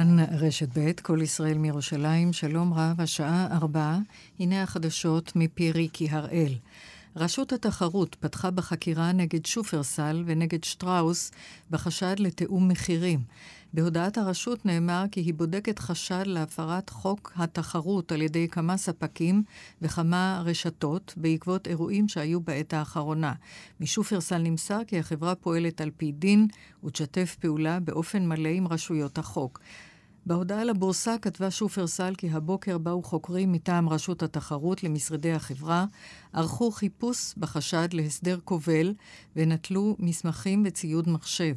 כאן רשת ב', כל ישראל מירושלים, שלום רב, השעה ארבע, הנה החדשות מפי ריקי הראל. רשות התחרות פתחה בחקירה נגד שופרסל ונגד שטראוס בחשד לתיאום מחירים. בהודעת הרשות נאמר כי היא בודקת חשד להפרת חוק התחרות על ידי כמה ספקים וכמה רשתות בעקבות אירועים שהיו בעת האחרונה. משופרסל נמסר כי החברה פועלת על פי דין ותשתף פעולה באופן מלא עם רשויות החוק. בהודעה לבורסה כתבה שופרסל כי הבוקר באו חוקרים מטעם רשות התחרות למשרדי החברה, ערכו חיפוש בחשד להסדר כובל ונטלו מסמכים וציוד מחשב.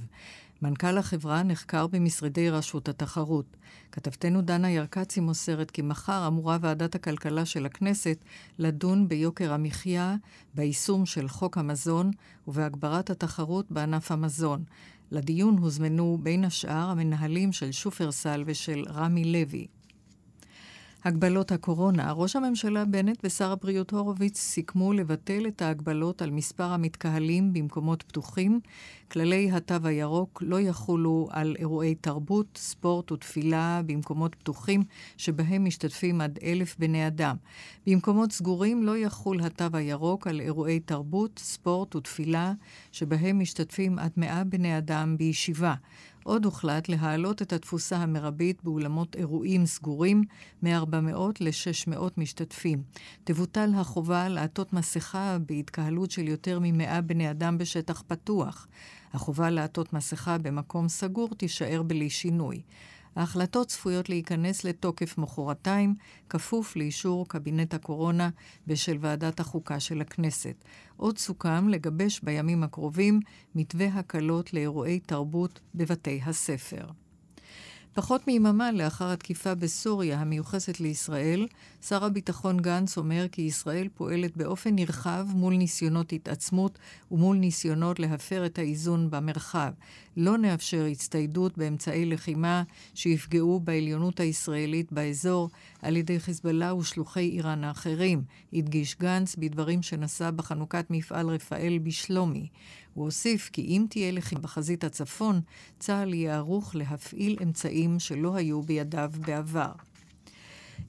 מנכ"ל החברה נחקר במשרדי רשות התחרות. כתבתנו דנה ירקצי מוסרת כי מחר אמורה ועדת הכלכלה של הכנסת לדון ביוקר המחיה, ביישום של חוק המזון ובהגברת התחרות בענף המזון. לדיון הוזמנו בין השאר המנהלים של שופרסל ושל רמי לוי. הגבלות הקורונה, ראש הממשלה בנט ושר הבריאות הורוביץ סיכמו לבטל את ההגבלות על מספר המתקהלים במקומות פתוחים. כללי התו הירוק לא יחולו על אירועי תרבות, ספורט ותפילה במקומות פתוחים שבהם משתתפים עד אלף בני אדם. במקומות סגורים לא יחול התו הירוק על אירועי תרבות, ספורט ותפילה שבהם משתתפים עד מאה בני אדם בישיבה. עוד הוחלט להעלות את התפוסה המרבית באולמות אירועים סגורים מ-400 ל-600 משתתפים. תבוטל החובה לעטות מסכה בהתקהלות של יותר מ-100 בני אדם בשטח פתוח. החובה לעטות מסכה במקום סגור תישאר בלי שינוי. ההחלטות צפויות להיכנס לתוקף מחרתיים, כפוף לאישור קבינט הקורונה ושל ועדת החוקה של הכנסת. עוד סוכם לגבש בימים הקרובים מתווה הקלות לאירועי תרבות בבתי הספר. פחות מיממה לאחר התקיפה בסוריה המיוחסת לישראל, שר הביטחון גנץ אומר כי ישראל פועלת באופן נרחב מול ניסיונות התעצמות ומול ניסיונות להפר את האיזון במרחב. לא נאפשר הצטיידות באמצעי לחימה שיפגעו בעליונות הישראלית באזור על ידי חיזבאללה ושלוחי איראן האחרים, הדגיש גנץ בדברים שנשא בחנוכת מפעל רפאל בשלומי. הוא הוסיף כי אם תהיה לחימה בחזית הצפון, צה"ל יהיה ערוך להפעיל אמצעים שלא היו בידיו בעבר.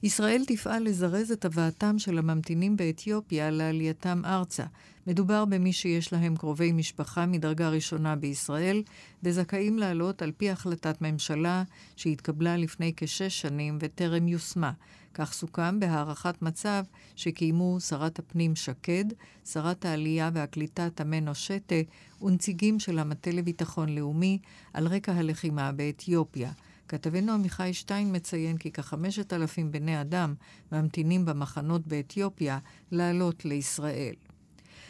ישראל תפעל לזרז את הבאתם של הממתינים באתיופיה לעלייתם ארצה. מדובר במי שיש להם קרובי משפחה מדרגה ראשונה בישראל, וזכאים לעלות על פי החלטת ממשלה שהתקבלה לפני כשש שנים וטרם יושמה. כך סוכם בהערכת מצב שקיימו שרת הפנים שקד, שרת העלייה והקליטה תמנו שטה ונציגים של המטה לביטחון לאומי על רקע הלחימה באתיופיה. כתבנו עמיחי שטיין מציין כי כחמשת אלפים בני אדם ממתינים במחנות באתיופיה לעלות לישראל.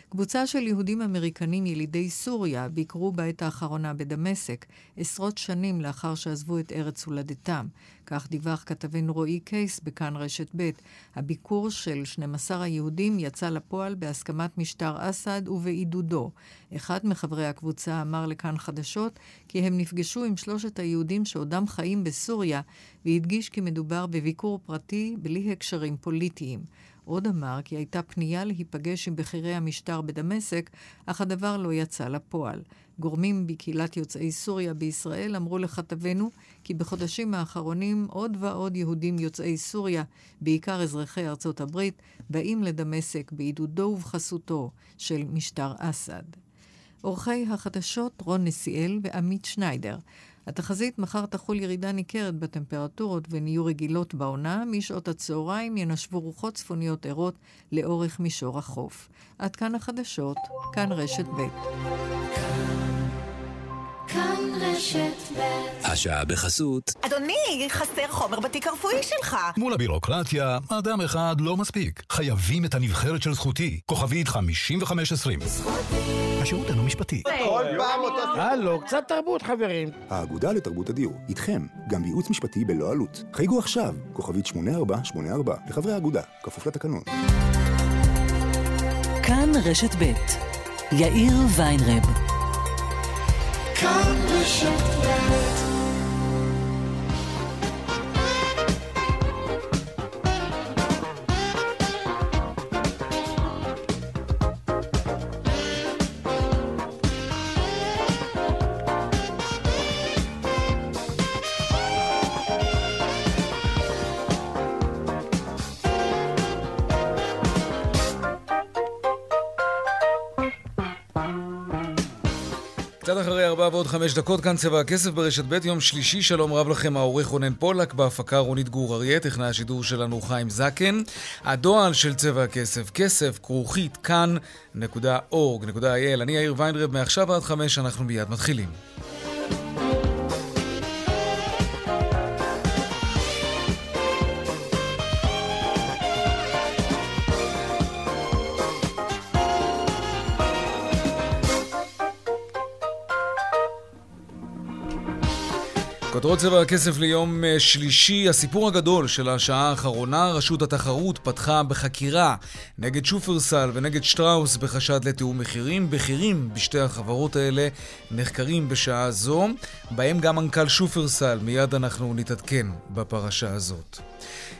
קבוצה של יהודים אמריקנים ילידי סוריה ביקרו בעת האחרונה בדמשק, עשרות שנים לאחר שעזבו את ארץ הולדתם. כך דיווח כתבנו רועי קייס בכאן רשת ב'. הביקור של 12 היהודים יצא לפועל בהסכמת משטר אסד ובעידודו. אחד מחברי הקבוצה אמר לכאן חדשות כי הם נפגשו עם שלושת היהודים שעודם חיים בסוריה, והדגיש כי מדובר בביקור פרטי בלי הקשרים פוליטיים. עוד אמר כי הייתה פנייה להיפגש עם בכירי המשטר בדמשק, אך הדבר לא יצא לפועל. גורמים בקהילת יוצאי סוריה בישראל אמרו לכתבנו כי בחודשים האחרונים עוד ועוד יהודים יוצאי סוריה, בעיקר אזרחי ארצות הברית, באים לדמשק בעידודו ובחסותו של משטר אסד. עורכי החדשות רון נסיאל ועמית שניידר. התחזית מחר תחול ירידה ניכרת בטמפרטורות ונהיו רגילות בעונה, משעות הצהריים ינשבו רוחות צפוניות ערות לאורך מישור החוף. עד כאן החדשות, כאן רשת ב'. השעה בחסות. אדוני, חסר חומר בתיק הרפואי שלך. מול הבירוקרטיה, אדם אחד לא מספיק. חייבים את הנבחרת של זכותי. כוכבית 5520. זכותי. השירות אינו משפטי. כל פעם אותו... הלו, קצת תרבות, חברים. האגודה לתרבות הדיור, איתכם, גם בייעוץ משפטי בלא עלות. חייגו עכשיו, כוכבית 8484, לחברי האגודה, כפוף לתקנון. כאן רשת ב' יאיר ויינרב כאן בשפט ארבע ועוד חמש דקות, כאן צבע הכסף ברשת ב', יום שלישי, שלום רב לכם, העורך רונן פולק, בהפקה רונית גור אריה, טכנאי השידור שלנו חיים זקן. הדועל של צבע הכסף, כסף, כרוכית, כאן.org.il. אני יאיר ויינרב, מעכשיו עד חמש, אנחנו מיד מתחילים. כותרות צבע הכסף ליום אה, שלישי, הסיפור הגדול של השעה האחרונה, רשות התחרות פתחה בחקירה נגד שופרסל ונגד שטראוס בחשד לתיאום מחירים. בכירים בשתי החברות האלה נחקרים בשעה זו, בהם גם מנכ"ל שופרסל, מיד אנחנו נתעדכן בפרשה הזאת.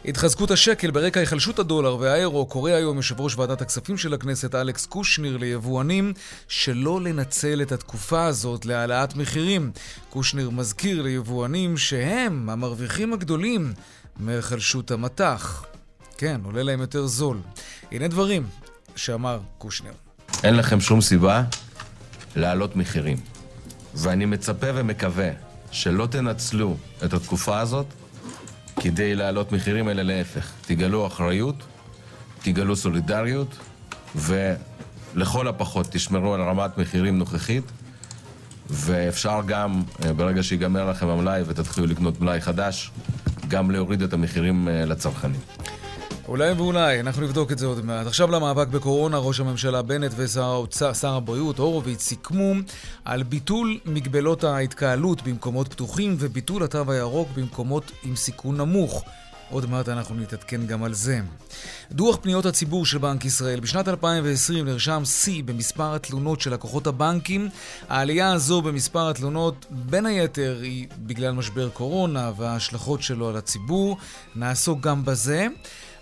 התחזקות השקל ברקע היחלשות הדולר והאירו קורא היום יושב ראש ועדת הכספים של הכנסת אלכס קושניר ליבואנים שלא לנצל את התקופה הזאת להעלאת מחירים. קושניר מזכיר ליבואנים שהם המרוויחים הגדולים מהיחלשות המטח. כן, עולה להם יותר זול. הנה דברים שאמר קושניר. אין לכם שום סיבה להעלות מחירים. ואני מצפה ומקווה שלא תנצלו את התקופה הזאת כדי להעלות מחירים, אלא להפך. תגלו אחריות, תגלו סולידריות, ולכל הפחות תשמרו על רמת מחירים נוכחית, ואפשר גם, אה, ברגע שיגמר לכם המלאי ותתחילו לקנות מלאי חדש, גם להוריד את המחירים אה, לצרכנים. אולי ואולי, אנחנו נבדוק את זה עוד מעט. עכשיו למאבק בקורונה, ראש הממשלה בנט ושר הבריאות הורוביץ סיכמו על ביטול מגבלות ההתקהלות במקומות פתוחים וביטול התו הירוק במקומות עם סיכון נמוך. עוד מעט אנחנו נתעדכן גם על זה. דוח פניות הציבור של בנק ישראל. בשנת 2020 נרשם שיא במספר התלונות של לקוחות הבנקים. העלייה הזו במספר התלונות, בין היתר, היא בגלל משבר קורונה וההשלכות שלו על הציבור. נעסוק גם בזה.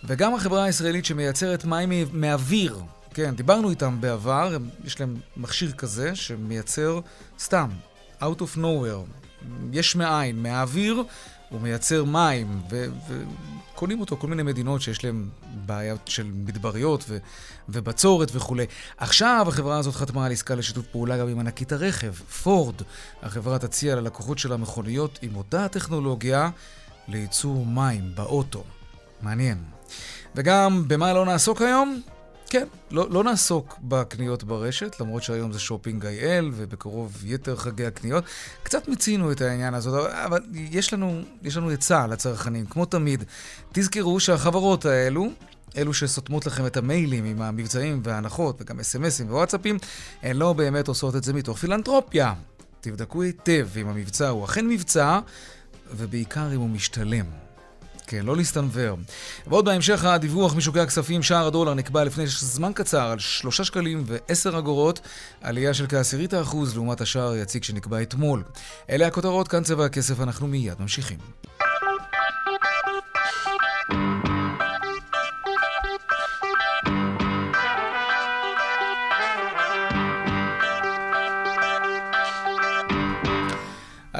וגם החברה הישראלית שמייצרת מים מאוויר, כן, דיברנו איתם בעבר, יש להם מכשיר כזה שמייצר סתם, out of nowhere, יש מאין, מהאוויר, הוא מייצר מים, וקונים אותו כל מיני מדינות שיש להם בעיות של מדבריות ו- ובצורת וכולי. עכשיו החברה הזאת חתמה על עסקה לשיתוף פעולה גם עם ענקית הרכב, פורד. החברה תציע ללקוחות שלה מכוניות עם אותה הטכנולוגיה לייצור מים באוטו. מעניין. וגם במה לא נעסוק היום? כן, לא, לא נעסוק בקניות ברשת, למרות שהיום זה שופינג איי-אל, ובקרוב יתר חגי הקניות. קצת מיצינו את העניין הזה, אבל יש לנו, יש לנו עצה לצרכנים, כמו תמיד. תזכרו שהחברות האלו, אלו שסותמות לכם את המיילים עם המבצעים וההנחות, וגם אס.אם.אסים ווואטסאפים, הן לא באמת עושות את זה מתוך פילנטרופיה. תבדקו היטב אם המבצע הוא אכן מבצע, ובעיקר אם הוא משתלם. כן, לא להסתנוור. ועוד בהמשך הדיווח משוקי הכספים, שער הדולר נקבע לפני זמן קצר על 3 שקלים ו-10 אגורות, עלייה של כעשירית האחוז לעומת השער היציג שנקבע אתמול. אלה הכותרות, כאן צבע הכסף, אנחנו מיד ממשיכים.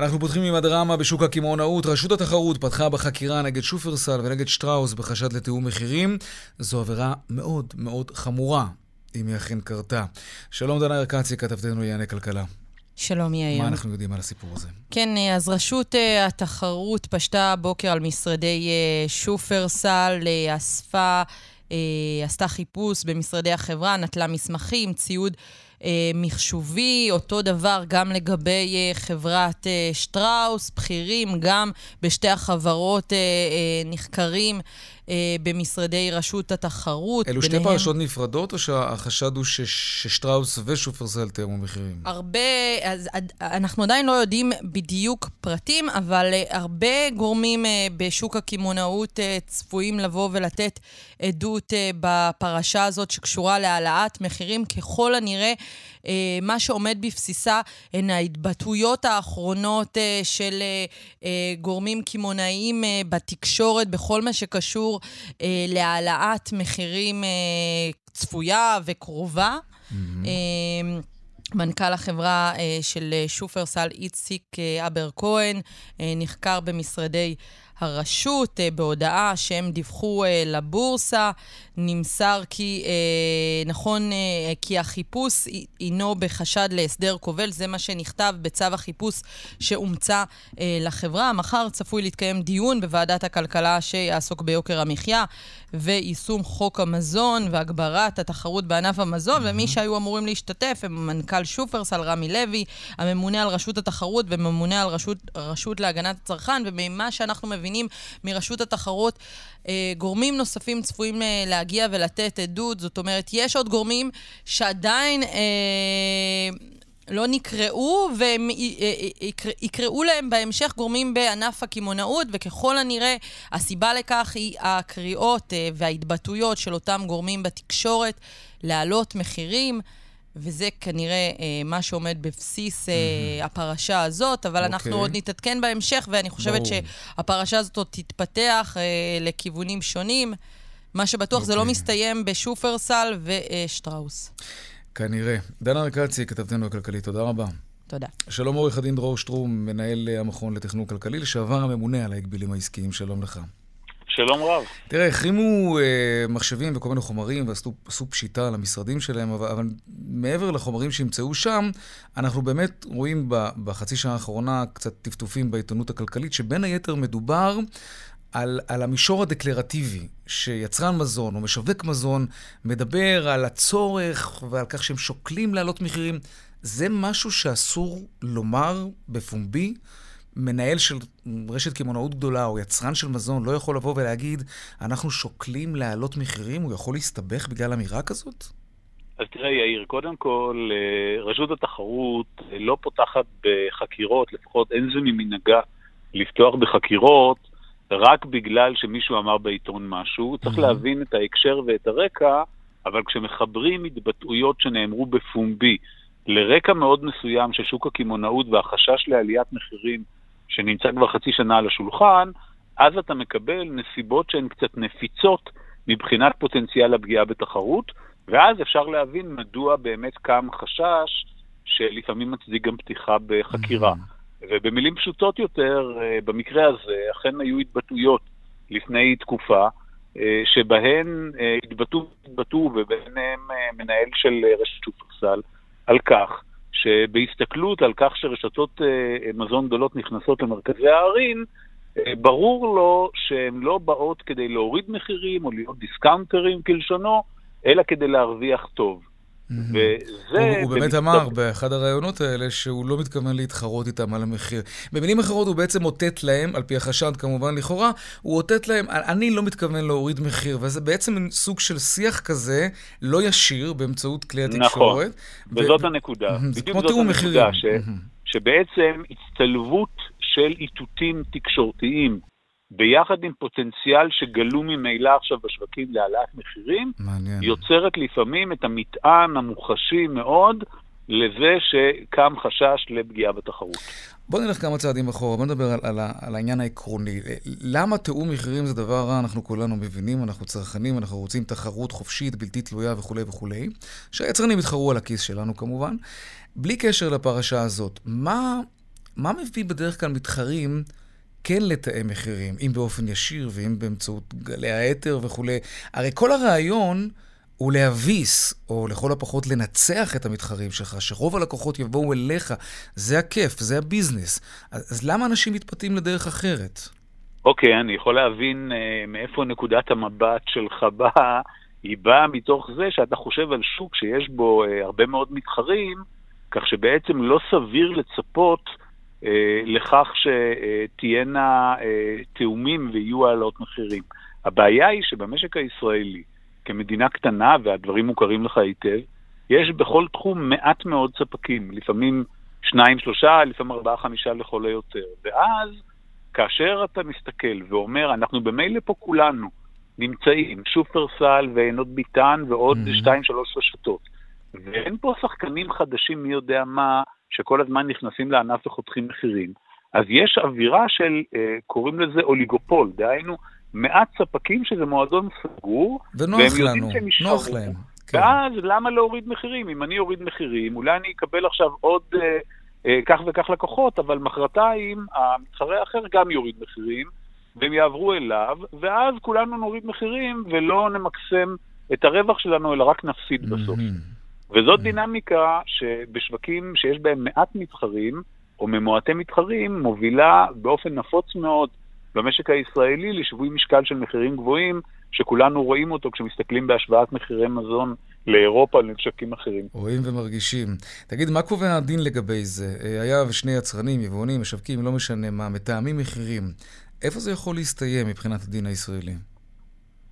אנחנו פותחים עם הדרמה בשוק הקמעונאות. רשות התחרות פתחה בחקירה נגד שופרסל ונגד שטראוס בחשד לתיאום מחירים. זו עבירה מאוד מאוד חמורה, אם היא אכן קרתה. שלום דנה ארקצי, כתבתנו לענייני כלכלה. שלום יאיר. מה אנחנו יודעים על הסיפור הזה? כן, אז רשות uh, התחרות פשטה הבוקר על משרדי uh, שופרסל, uh, אספה, עשתה חיפוש במשרדי החברה, נטלה מסמכים, ציוד אה, מחשובי, אותו דבר גם לגבי אה, חברת אה, שטראוס, בכירים, גם בשתי החברות נחקרים אה, במשרדי רשות התחרות. אלו ביניהם... שתי פרשות נפרדות, או שהחשד הוא ששטראוס ושופרסל תאמו מחירים? הרבה, אז אנחנו עדיין לא יודעים בדיוק פרטים, אבל אה, הרבה גורמים אה, בשוק הקמעונאות אה, צפויים לבוא ולתת עדות אה, בפרשה הזאת שקשורה להעלאת מחירים. ככל הנראה, אה, מה שעומד בבסיסה הן ההתבטאויות האחרונות אה, של אה, אה, גורמים קמעונאיים אה, בתקשורת בכל מה שקשור קשור אה, להעלאת מחירים אה, צפויה וקרובה. Mm-hmm. אה, מנכ"ל החברה אה, של שופרסל, איציק אה, אבר כהן, אה, נחקר במשרדי הרשות. אה, בהודעה שהם דיווחו אה, לבורסה, נמסר כי נכון כי החיפוש הינו בחשד להסדר כובל, זה מה שנכתב בצו החיפוש שאומצה לחברה. מחר צפוי להתקיים דיון בוועדת הכלכלה שיעסוק ביוקר המחיה ויישום חוק המזון והגברת התחרות בענף המזון, mm-hmm. ומי שהיו אמורים להשתתף הם מנכ"ל שופרסל רמי לוי, הממונה על רשות התחרות וממונה על רשות, רשות להגנת הצרכן, וממה שאנחנו מבינים מרשות התחרות, אה, גורמים נוספים צפויים אה, להגיע ולתת עדות. זאת אומרת, יש עוד גורמים שעדיין... אה, לא נקראו, והם יקראו להם בהמשך גורמים בענף הקמעונאות, וככל הנראה הסיבה לכך היא הקריאות וההתבטאויות של אותם גורמים בתקשורת להעלות מחירים. וזה כנראה אה, מה שעומד בבסיס אה, mm-hmm. הפרשה הזאת, אבל okay. אנחנו אוקיי. עוד נתעדכן בהמשך, ואני חושבת ברור. שהפרשה הזאת עוד תתפתח אה, לכיוונים שונים. מה שבטוח okay. זה לא אוקיי. מסתיים בשופרסל ושטראוס. כנראה. דנה ארקצי, כתבתנו הכלכלית, תודה רבה. תודה. שלום עורך הדין דרור שטרום, מנהל המכון לתכנון כלכלי, לשעבר הממונה על ההגבילים העסקיים. שלום לך. שלום רב. תראה, החרימו אה, מחשבים וכל מיני חומרים ועשו פשיטה על המשרדים שלהם, אבל, אבל מעבר לחומרים שימצאו שם, אנחנו באמת רואים בחצי שעה האחרונה קצת טפטופים בעיתונות הכלכלית, שבין היתר מדובר על, על המישור הדקלרטיבי, שיצרן מזון או משווק מזון מדבר על הצורך ועל כך שהם שוקלים להעלות מחירים. זה משהו שאסור לומר בפומבי? מנהל של רשת קמעונאות גדולה או יצרן של מזון לא יכול לבוא ולהגיד, אנחנו שוקלים להעלות מחירים? הוא יכול להסתבך בגלל אמירה כזאת? אז תראה, יאיר, קודם כל, אה, רשות התחרות אה, לא פותחת בחקירות, לפחות אין זה ממנהגה לפתוח בחקירות רק בגלל שמישהו אמר בעיתון משהו. צריך להבין את ההקשר ואת הרקע, אבל כשמחברים התבטאויות שנאמרו בפומבי לרקע מאוד מסוים של שוק הקמעונאות והחשש לעליית מחירים שנמצא כבר חצי שנה על השולחן, אז אתה מקבל נסיבות שהן קצת נפיצות מבחינת פוטנציאל הפגיעה בתחרות, ואז אפשר להבין מדוע באמת קם חשש שלפעמים מצדיק גם פתיחה בחקירה. Mm-hmm. ובמילים פשוטות יותר, אה, במקרה הזה אכן היו התבטאויות לפני תקופה, אה, שבהן אה, התבטאו, התבטאו וביניהם מנהל של רשת שופרסל, על כך שבהסתכלות על כך שרשתות מזון גדולות נכנסות למרכזי הערים, ברור לו שהן לא באות כדי להוריד מחירים או להיות דיסקאונטרים כלשונו, אלא כדי להרוויח טוב. וזה... הוא, הוא באמת אמר באחד הראיונות האלה שהוא לא מתכוון להתחרות איתם על המחיר. במילים אחרות הוא בעצם אותת להם, על פי החשד כמובן לכאורה, הוא אותת להם, אני לא מתכוון להוריד מחיר, וזה בעצם סוג של שיח כזה, לא ישיר, באמצעות כלי התקשורת. נכון, ו... וזאת הנקודה. זה כמו תיאום מחירים. ש... שבעצם הצטלבות של איתותים תקשורתיים ביחד עם פוטנציאל שגלום ממילא עכשיו בשווקים להעלאת מחירים, מעניין. יוצרת לפעמים את המטען המוחשי מאוד לזה שקם חשש לפגיעה בתחרות. בוא נלך כמה צעדים אחורה, בוא נדבר על, על, על העניין העקרוני. למה תיאום מחירים זה דבר רע? אנחנו כולנו מבינים, אנחנו צרכנים, אנחנו רוצים תחרות חופשית, בלתי תלויה וכולי וכולי. שהיצרנים יתחרו על הכיס שלנו כמובן. בלי קשר לפרשה הזאת, מה, מה מביא בדרך כלל מתחרים כן לתאם מחירים, אם באופן ישיר ואם באמצעות גלי האתר וכולי. הרי כל הרעיון הוא להביס, או לכל הפחות לנצח את המתחרים שלך, שרוב הלקוחות יבואו אליך. זה הכיף, זה הביזנס. אז, אז למה אנשים מתפתים לדרך אחרת? אוקיי, okay, אני יכול להבין uh, מאיפה נקודת המבט שלך באה. היא באה מתוך זה שאתה חושב על שוק שיש בו uh, הרבה מאוד מתחרים, כך שבעצם לא סביר לצפות לכך שתהיינה אה, תאומים ויהיו העלות מחירים. הבעיה היא שבמשק הישראלי, כמדינה קטנה, והדברים מוכרים לך היטב, יש בכל תחום מעט מאוד ספקים, לפעמים שניים, שלושה, לפעמים ארבעה, חמישה לכל היותר. ואז, כאשר אתה מסתכל ואומר, אנחנו במילא פה כולנו נמצאים, שופרסל ועינות ביטן ועוד mm-hmm. שתיים, שלוש רשתות, ואין פה שחקנים חדשים מי יודע מה, שכל הזמן נכנסים לענף וחותכים מחירים. אז יש אווירה של, אה, קוראים לזה אוליגופול, דהיינו, מעט ספקים שזה מועדון סגור, ונוח לנו, נוח להם. כן. ואז למה להוריד מחירים? אם אני אוריד מחירים, אולי אני אקבל עכשיו עוד אה, אה, כך וכך לקוחות, אבל מחרתיים המתחרה האחר גם יוריד מחירים, והם יעברו אליו, ואז כולנו נוריד מחירים ולא נמקסם את הרווח שלנו, אלא רק נפסיד בסוף. וזאת דינמיקה שבשווקים שיש בהם מעט מתחרים, או ממועטי מתחרים, מובילה באופן נפוץ מאוד במשק הישראלי לשיווי משקל של מחירים גבוהים, שכולנו רואים אותו כשמסתכלים בהשוואת מחירי מזון לאירופה למשקים אחרים. רואים ומרגישים. תגיד, מה קובע הדין לגבי זה? אה, היה ושני יצרנים, יבואנים, משווקים, לא משנה מה, מתאמים מחירים. איפה זה יכול להסתיים מבחינת הדין הישראלי?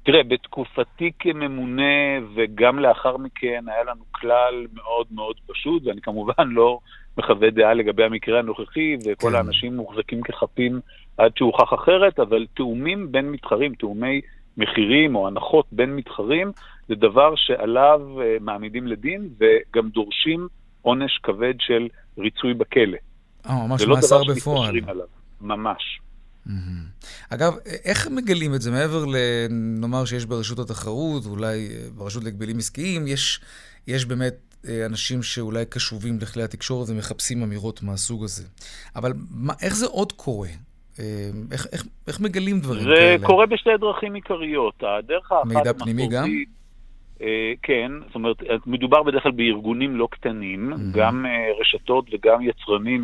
תראה, בתקופתי כממונה וגם לאחר מכן היה לנו כלל מאוד מאוד פשוט, ואני כמובן לא מחווה דעה לגבי המקרה הנוכחי, וכל כן. האנשים מוחזקים כחפים עד שהוכח אחרת, אבל תאומים בין מתחרים, תאומי מחירים או הנחות בין מתחרים, זה דבר שעליו uh, מעמידים לדין וגם דורשים עונש כבד של ריצוי בכלא. אה, ממש מאסר בפועל. זה לא דבר שמתקשרים עליו, ממש. אגב, איך מגלים את זה? מעבר לנאמר שיש ברשות התחרות, אולי אה, ברשות להגבלים עסקיים, יש, יש באמת אה, אנשים שאולי קשובים לכלי התקשורת ומחפשים אמירות מהסוג הזה. אבל מה, איך זה עוד קורה? אה, איך, איך, איך מגלים דברים זה כאלה? זה קורה בשתי דרכים עיקריות. הדרך האחת... מידע פנימי גם? כן, זאת אומרת, מדובר בדרך כלל בארגונים לא קטנים, mm-hmm. גם רשתות וגם יצרנים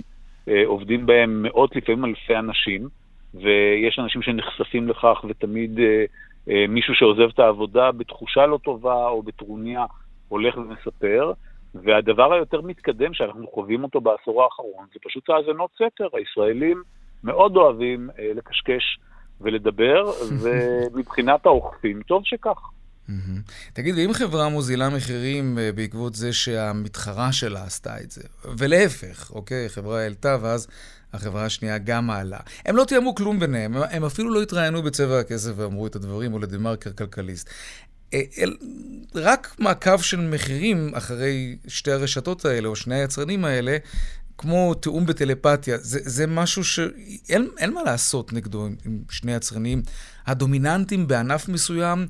עובדים בהם מאות, לפעמים אלפי אנשים. ויש אנשים שנחשפים לכך, ותמיד אה, אה, מישהו שעוזב את העבודה בתחושה לא טובה או בטרוניה הולך ומספר. והדבר היותר מתקדם שאנחנו חווים אותו בעשור האחרון זה פשוט האזנות סתר. הישראלים מאוד אוהבים אה, לקשקש ולדבר, ומבחינת האוכפים, טוב שכך. תגיד, ואם חברה מוזילה מחירים אה, בעקבות זה שהמתחרה שלה עשתה את זה, ולהפך, אוקיי, חברה העלתה ואז החברה השנייה גם מעלה. הם לא תיאמו כלום ביניהם, הם אפילו לא התראיינו בצבע הכסף ואמרו את הדברים, או לדה-מרקר כלכליסט. אה, רק מעקב של מחירים אחרי שתי הרשתות האלה, או שני היצרנים האלה, כמו תיאום בטלפתיה, זה, זה משהו שאין מה לעשות נגדו עם, שני יצרנים הדומיננטיים בענף מסוים,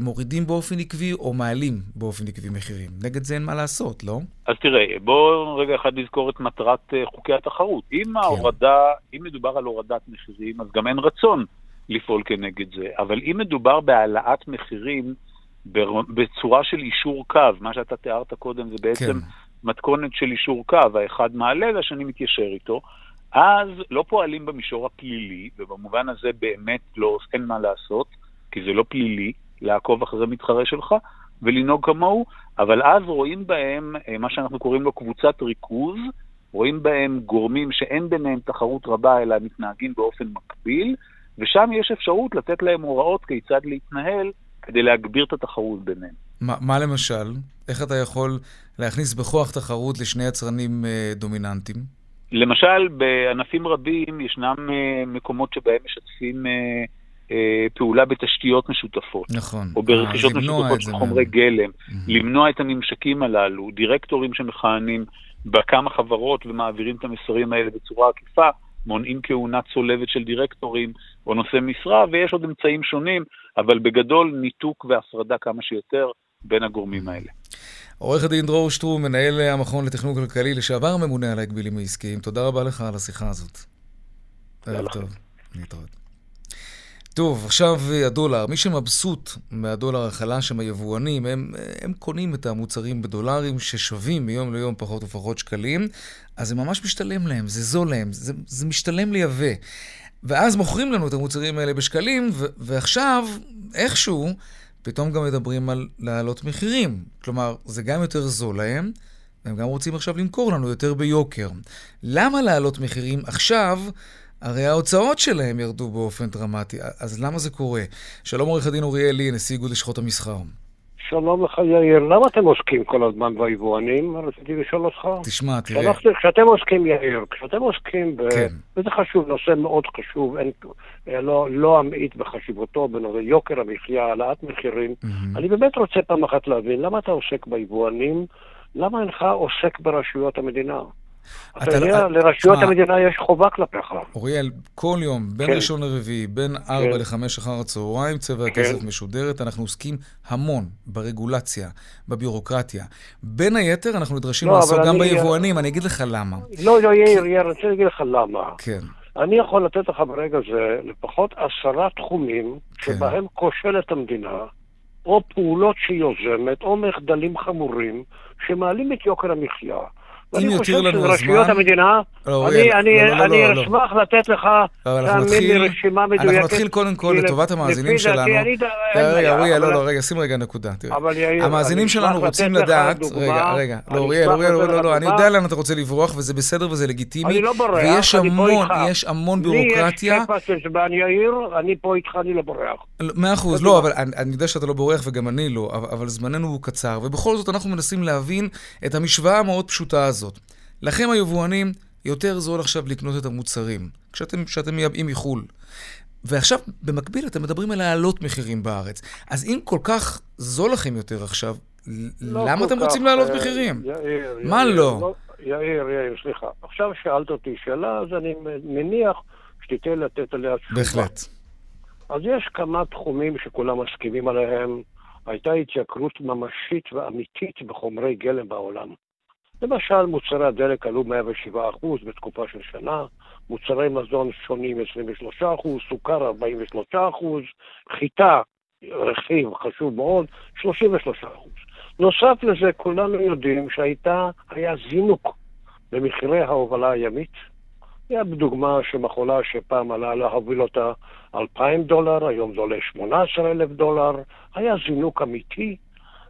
מורידים באופן עקבי או מעלים באופן עקבי מחירים. נגד זה אין מה לעשות, לא? אז תראה, בואו רגע אחד נזכור את מטרת uh, חוקי התחרות. אם כן. ההורדה, אם מדובר על הורדת מחירים, אז גם אין רצון לפעול כנגד זה. אבל אם מדובר בהעלאת מחירים בצורה של אישור קו, מה שאתה תיארת קודם זה בעצם כן. מתכונת של אישור קו, האחד מעלה והשני מתיישר איתו, אז לא פועלים במישור הפלילי, ובמובן הזה באמת לא, אין מה לעשות, כי זה לא פלילי, לעקוב אחרי מתחרה שלך ולנהוג כמוהו, אבל אז רואים בהם אה, מה שאנחנו קוראים לו קבוצת ריכוז, רואים בהם גורמים שאין ביניהם תחרות רבה אלא מתנהגים באופן מקביל, ושם יש אפשרות לתת להם הוראות כיצד להתנהל כדי להגביר את התחרות ביניהם. ما, מה למשל? איך אתה יכול להכניס בכוח תחרות לשני יצרנים אה, דומיננטיים? למשל, בענפים רבים ישנם אה, מקומות שבהם משתפים אה, אה, פעולה בתשתיות משותפות. נכון. או ברכישות משותפות של חומרי גלם. Mm-hmm. למנוע את הממשקים הללו, דירקטורים שמכהנים בכמה חברות ומעבירים את המסרים האלה בצורה עקיפה, מונעים כהונה צולבת של דירקטורים או נושאי משרה, ויש עוד אמצעים שונים, אבל בגדול ניתוק והפרדה כמה שיותר בין הגורמים האלה. עורך הדין דרור שטרום, מנהל המכון לתכנון כלכלי, לשעבר ממונה על ההגבילים העסקיים, תודה רבה לך על השיחה הזאת. ערב טוב, להתראות. טוב, עכשיו הדולר. מי שמבסוט מהדולר החלש הם היבואנים, הם, הם קונים את המוצרים בדולרים ששווים מיום ליום פחות ופחות שקלים, אז זה ממש משתלם להם, זה זול להם, זה, זה משתלם לייבא. ואז מוכרים לנו את המוצרים האלה בשקלים, ו- ועכשיו, איכשהו, פתאום גם מדברים על להעלות מחירים. כלומר, זה גם יותר זול להם, והם גם רוצים עכשיו למכור לנו יותר ביוקר. למה להעלות מחירים עכשיו? הרי ההוצאות שלהם ירדו באופן דרמטי, אז למה זה קורה? שלום עורך הדין אוריאל לי, נשיא איגוד לשכות המסחר. שלום לך יאיר, למה אתם עוסקים כל הזמן ביבואנים? רציתי לשאול אותך. תשמע, תראה. כשאתם עוסקים, יאיר, כשאתם עוסקים, ב... כן. וזה חשוב, נושא מאוד חשוב, אין, לא, לא אמעיט בחשיבותו בנושא יוקר המחיה, העלאת מחירים. Mm-hmm. אני באמת רוצה פעם אחת להבין, למה אתה עוסק ביבואנים? למה אינך עוסק ברשויות המדינה? אתה יודע, לא- לרשויות המדינה יש חובה כלפיך. אוריאל, כל יום, בין כן. ראשון לרביעי, בין ארבע כן. לחמש אחר הצהריים, צבע כן. הכסף משודרת. אנחנו עוסקים המון ברגולציה, בביורוקרטיה. בין היתר, אנחנו נדרשים לא, לעסוק גם ביבואנים, אני אגיד לך למה. לא, לא, יאיר, יאיר, אני רוצה להגיד לך למה. כן. אני יכול לתת לך ברגע זה לפחות עשרה תחומים כן. שבהם כושלת המדינה, או פעולות שהיא יוזמת, או מחדלים חמורים, שמעלים את יוקר המחיה. אם יותר לנו הזמן... רשויות המדינה, לא, אני, לא, אני, לא, לא, אני לא, לא. אשמח לתת לך, תאמין לי, רשימה מדויקת. אנחנו נתחיל קודם כל לטובת המאזינים שלנו. רגע, אוריאל, לא, לא, רגע, שים רגע נקודה. המאזינים שלנו רוצים לדעת... רגע, רגע, לא, אוריאל, אוריאל, לא, לא, אני יודע לאן אתה רוצה לברוח, וזה בסדר וזה לגיטימי. אני לא בורח, ויש המון, יש המון ביורוקרטיה. לי יש שפע של זמן, יאיר, אני פה איתך, אני לא בורח. מאה אחוז, לא, אבל אני יודע שאתה לא בורח וגם אני לא, אבל זמננו הוא קצר, ובכל זאת אנחנו מנסים להבין את המשוואה המאוד פשוטה הזאת. לכם היבואנים, יותר זול עכשיו לקנות את המוצרים, כשאתם, כשאתם מייבאים מחו"ל. ועכשיו, במקביל, אתם מדברים על להעלות מחירים בארץ. אז אם כל כך זול לכם יותר עכשיו, לא למה אתם כך, רוצים להעלות אה, מחירים? יאיר, מה יאיר, לא? לא? יאיר, יאיר, סליחה. עכשיו שאלת אותי שאלה, אז אני מניח שתיתן לתת עליה תשובה. בהחלט. אז יש כמה תחומים שכולם מסכימים עליהם. הייתה התייקרות ממשית ואמיתית בחומרי גלם בעולם. למשל, מוצרי הדלק עלו 107% בתקופה של שנה, מוצרי מזון שונים 23%, סוכר 43%, חיטה, רכיב חשוב מאוד, 33%. נוסף לזה, כולנו יודעים שהיה זינוק במחירי ההובלה הימית. היה בדוגמה שמכולה שפעם עלה להוביל אותה 2,000 דולר, היום זה עולה 18,000 דולר. היה זינוק אמיתי.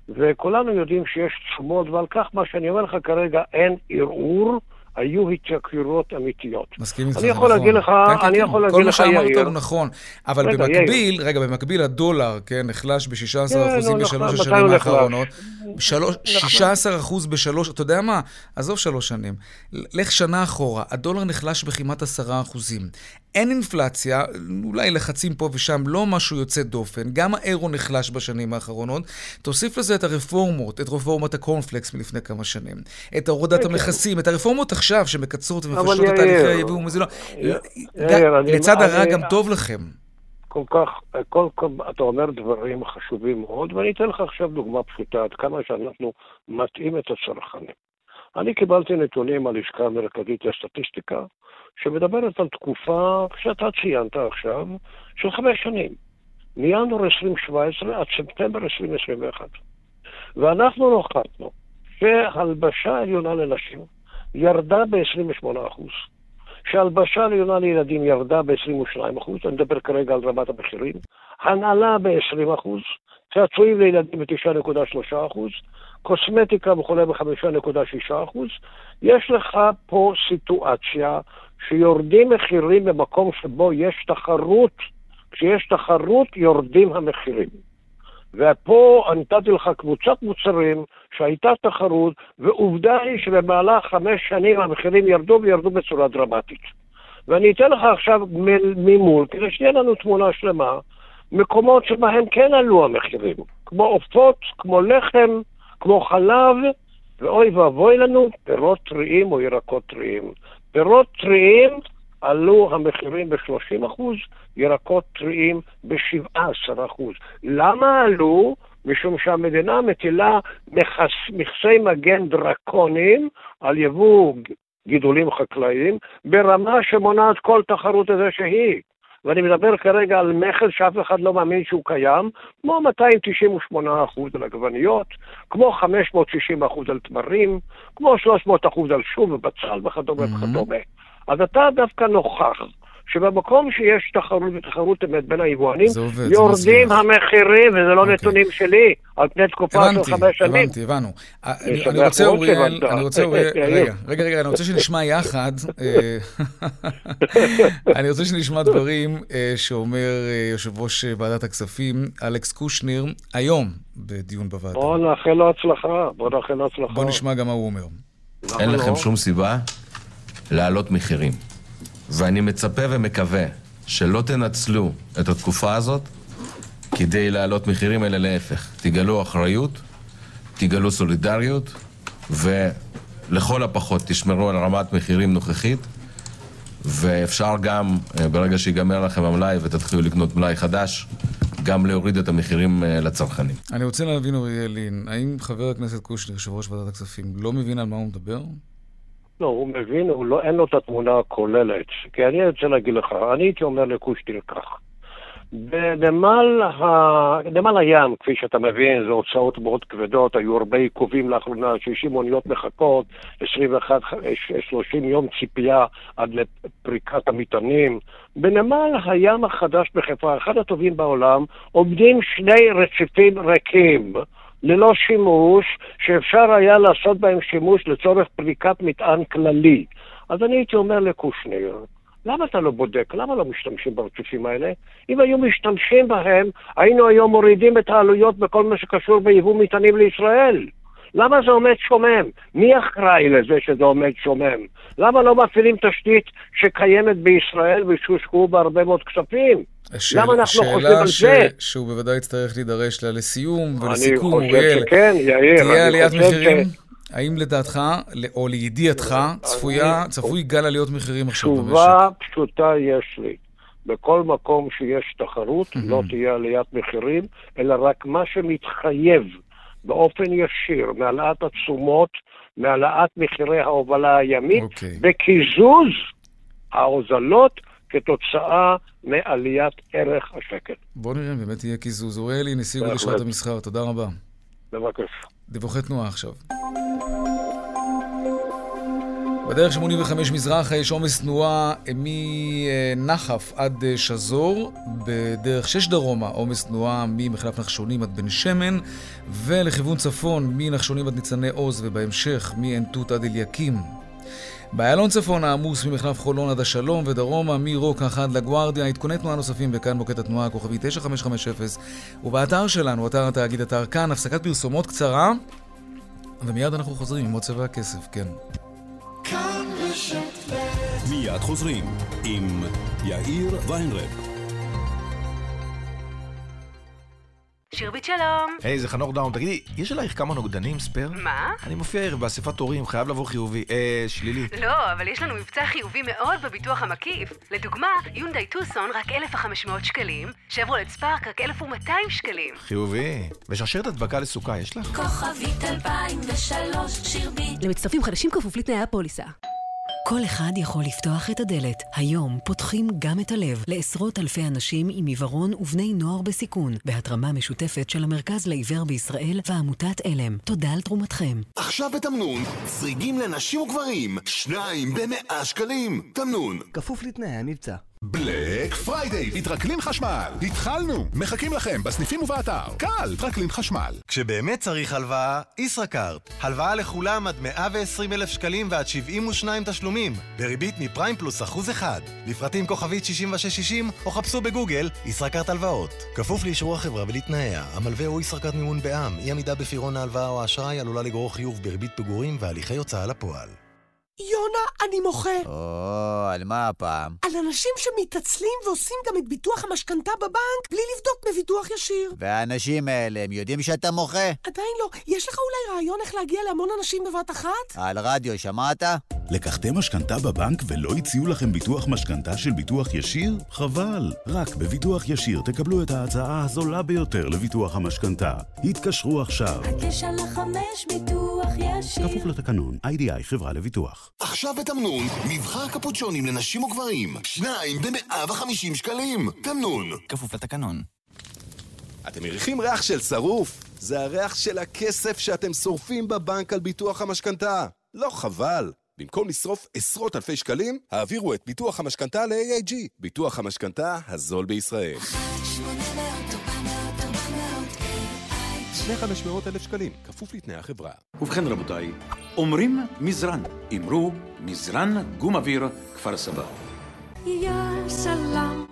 וכולנו יודעים שיש תשומות, ועל כך מה שאני אומר לך כרגע אין ערעור. היו התייקרויות אמיתיות. מסכים איתך, זה נכון. אני יכול להגיד לך, כן, כן, אני כן. יכול להגיד לך, כל יאיר. מה שאמרת הוא נכון. אבל רגע, במקביל, יאיר. רגע, במקביל הדולר, כן, נחלש ב-16% כן, הוא בשלוש. מתי השנים? האחרונות. שלוש- 16% בשלוש, אתה יודע מה? עזוב שלוש שנים. לך שנה אחורה, הדולר נחלש בכמעט 10%. אין אינפלציה, אולי לחצים פה ושם, לא משהו יוצא דופן. גם האירו נחלש בשנים האחרונות. תוסיף לזה את הרפורמות, את רפורמת הקורנפלקס מלפני כמה שנים. את הורדת כן, המכסים, את הרפורמות עכשיו שמקצרות ומפשטות את תהליכי היבוא יאיר, אני- לצד הרע גם טוב לכם. כל כך, כל, כל, אתה אומר דברים חשובים מאוד, ואני אתן לך עכשיו דוגמה פשוטה, עד כמה שאנחנו מטעים את הצרכנים. אני קיבלתי נתונים מהלשכה המרכזית לסטטיסטיקה, שמדברת על תקופה, שאתה ציינת עכשיו, של חמש שנים. מינואר 2017 עד ספטמבר 2021. ואנחנו נוכחנו שהלבשה עליונה לנשים ירדה ב-28%. שהלבשה עליונה לילדים ירדה ב-22%, אני מדבר כרגע על רמת המחירים, הנעלה ב-20%, צעצועים לילדים ב-9.3%, קוסמטיקה וכולי ב-5.6%. יש לך פה סיטואציה שיורדים מחירים במקום שבו יש תחרות. כשיש תחרות יורדים המחירים. ופה נתתי לך קבוצת מוצרים שהייתה תחרות, ועובדה היא שבמהלך חמש שנים המחירים ירדו וירדו בצורה דרמטית. ואני אתן לך עכשיו ממול, כדי שתהיה לנו תמונה שלמה, מקומות שבהם כן עלו המחירים, כמו עופות, כמו לחם, כמו חלב, ואוי ואבוי לנו, פירות טריים או ירקות טריים. פירות טריים עלו המחירים ב-30%, ירקות טריים ב-17%. למה עלו? משום שהמדינה מטילה מכס, מכסי מגן דרקוניים על יבוא גידולים חקלאיים ברמה שמונעת כל תחרות איזה שהיא. ואני מדבר כרגע על מכס שאף אחד לא מאמין שהוא קיים, כמו 298% על עגבניות, כמו 560% על תמרים, כמו 300% על שום ובצל וכדומה וכדומה. אז אתה דווקא נוכח שבמקום שיש תחרות ותחרות אמת בין היבואנים, עובד, יורדים. המחירים, וזה לא אוקיי. נתונים שלי, על פני תקופה של הבנתי, חמש שנים. הבנתי, הבנו. אה, אני- אני רוצה, אוריאל. אני רוצה, אוריאל, יאיר. רגע, רגע, רגע, אני רוצה שנשמע יחד, אה, אני רוצה שנשמע דברים אה, שאומר אה, יושב ראש אה, ועדת הכספים, אלכס קושניר, היום בדיון בוועדה. בוא נאחל לו הצלחה, בוא נאחל לו הצלחה. בוא נשמע גם מה הוא אומר. אין לכם לא? שום סיבה להעלות מחירים. ואני מצפה ומקווה שלא תנצלו את התקופה הזאת כדי להעלות מחירים, אלא להפך. תגלו אחריות, תגלו סולידריות, ולכל הפחות תשמרו על רמת מחירים נוכחית, ואפשר גם, אה, ברגע שיגמר לכם המלאי ותתחילו לקנות מלאי חדש, גם להוריד את המחירים אה, לצרכנים. אני רוצה להבין, אוריאל לין, האם חבר הכנסת קושניר, יושב ראש ועדת הכספים, לא מבין על מה הוא מדבר? לא, הוא מבין, הוא לא, אין לו את התמונה הכוללת. כי אני רוצה להגיד לך, אני הייתי אומר לקושטיר כך. בנמל, ה... הים, כפי שאתה מבין, זה הוצאות מאוד כבדות, היו הרבה עיכובים לאחרונה, 60 אוניות מחכות, 21, 30 יום ציפייה עד לפריקת המטענים. בנמל הים החדש בחיפה, אחד הטובים בעולם, עומדים שני רציפים ריקים. ללא שימוש, שאפשר היה לעשות בהם שימוש לצורך פריקת מטען כללי. אז אני הייתי אומר לקושניר, למה אתה לא בודק? למה לא משתמשים ברציפים האלה? אם היו משתמשים בהם, היינו היום מורידים את העלויות בכל מה שקשור ביבוא מטענים לישראל. למה זה עומד שומם? מי אחראי לזה שזה עומד שומם? למה לא מפעילים תשתית שקיימת בישראל ושהושקעו בה הרבה מאוד כספים? השאל, למה אנחנו חושבים על ש... זה? שהוא בוודאי יצטרך להידרש לה לסיום ולסיכום, אוריאל. אני חושב שכן, יאיר. תהיה עליית מחירים? ש... האם לדעתך, או לידיעתך, צפויה, צפוי גל עליות מחירים עכשיו במשק? תשובה פשוטה יש לי. בכל מקום שיש תחרות לא תהיה עליית מחירים, אלא רק מה שמתחייב באופן ישיר מהעלאת התשומות, מהעלאת מחירי ההובלה הימית, okay. אוקיי. בקיזוז ההוזלות כתוצאה מעליית ערך השקל. בוא נראה אם באמת יהיה קיזוז. אוריאלי, נשיא לשכת המסחר, תודה רבה. בבקשה. דיווחי תנועה עכשיו. בדרך 85 מזרחה יש עומס תנועה מנחף עד שזור, בדרך 6 דרומה עומס תנועה ממחלף נחשונים עד בן שמן, ולכיוון צפון מנחשונים עד ניצני עוז, ובהמשך מעין תות עד אליקים. באיילון צפון העמוס ממחלף חולון עד השלום ודרומה מרוקח עד לגוארדיה. עדכוני תנועה נוספים בכאן מוקד התנועה הכוכבי 9550 ובאתר שלנו, אתר התאגיד אתר כאן, הפסקת פרסומות קצרה ומיד אנחנו חוזרים עם עוד צבע הכסף, כן. מיד חוזרים עם יאיר ויינרב. שירביט שלום. היי, זה חנוך דאום. תגידי, יש עלייך כמה נוגדנים, ספייר? מה? אני מופיע ערב באספת הורים, חייב לבוא חיובי. אה, שלילי. לא, אבל יש לנו מבצע חיובי מאוד בביטוח המקיף. לדוגמה, יונדאי טוסון רק 1,500 שקלים, שברולט ספארק רק 1,200 שקלים. חיובי. ושרשרת הדבקה לסוכך יש לך? כוכבית 2003, שירביט. למצטרפים חדשים כפוף לתנאי הפוליסה. כל אחד יכול לפתוח את הדלת. היום פותחים גם את הלב לעשרות אלפי אנשים עם עיוורון ובני נוער בסיכון, בהתרמה משותפת של המרכז לעיוור בישראל ועמותת עלם. תודה על תרומתכם. עכשיו בתמנון, סריגים לנשים וגברים, שניים במאה שקלים. תמנון. כפוף לתנאי המבצע. Black Friday, בטרקלין חשמל. התחלנו, מחכים לכם בסניפים ובאתר. טרקלין חשמל. כשבאמת צריך הלוואה, ישראכרט. הלוואה לכולם עד 120 אלף שקלים ועד 72 תשלומים. בריבית מפריים פלוס אחוז אחד. לפרטים כוכבית 6660 או חפשו בגוגל ישראכרט הלוואות. כפוף לאישור החברה ולתנאיה. המלווה הוא ישראכרט מימון בע"מ. אי עמידה בפירעון ההלוואה או האשראי עלולה לגרור חיוב בריבית פיגורים והליכי הוצאה לפועל. יונה, אני מוחה. או, על מה הפעם? על אנשים שמתעצלים ועושים גם את ביטוח המשכנתה בבנק בלי לבדוק בביטוח ישיר. והאנשים האלה, הם יודעים שאתה מוחה? עדיין לא. יש לך אולי רעיון איך להגיע להמון אנשים בבת אחת? על רדיו, שמעת? לקחתם משכנתה בבנק ולא הציעו לכם ביטוח משכנתה של ביטוח ישיר? חבל. רק בביטוח ישיר תקבלו את ההצעה הזולה ביותר לביטוח המשכנתה. התקשרו עכשיו. הקשר לחמש ביטוח ישיר. כפוף לתקנון, איי-די-איי חברה לביטוח. עכשיו בתמנון, מבחר קפוצ'ונים לנשים וגברים. שניים ב-150 שקלים. תמנון. כפוף לתקנון. אתם מריחים ריח של שרוף? זה הריח של הכסף שאתם שורפים בבנק על ביטוח המשכנתה. לא חבל. במקום לשרוף עשרות אלפי שקלים, העבירו את ביטוח המשכנתא ל-AIG, ביטוח המשכנתא הזול בישראל. 500 אלף שקלים, כפוף לתנאי החברה. ובכן רבותיי, אומרים מזרן, אמרו מזרן גומאוויר כפר סבא. יא.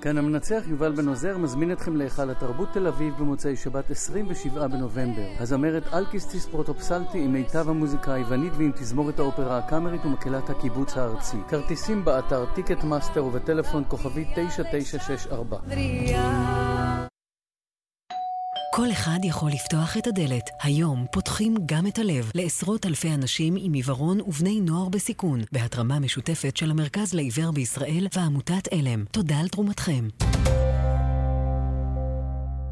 כאן המנצח יובל בן עוזר מזמין אתכם להיכל התרבות תל אביב במוצאי שבת 27 בנובמבר. הזמרת אלקיסטיס פרוטופסלטי עם מיטב המוזיקה היוונית ועם תזמורת האופרה הקאמרית ומקהלת הקיבוץ הארצי. כרטיסים באתר Ticketmaster ובטלפון כוכבית 9964. כל אחד יכול לפתוח את הדלת. היום פותחים גם את הלב לעשרות אלפי אנשים עם עיוורון ובני נוער בסיכון, בהתרמה משותפת של המרכז לעיוור בישראל ועמותת עלם. תודה על תרומתכם.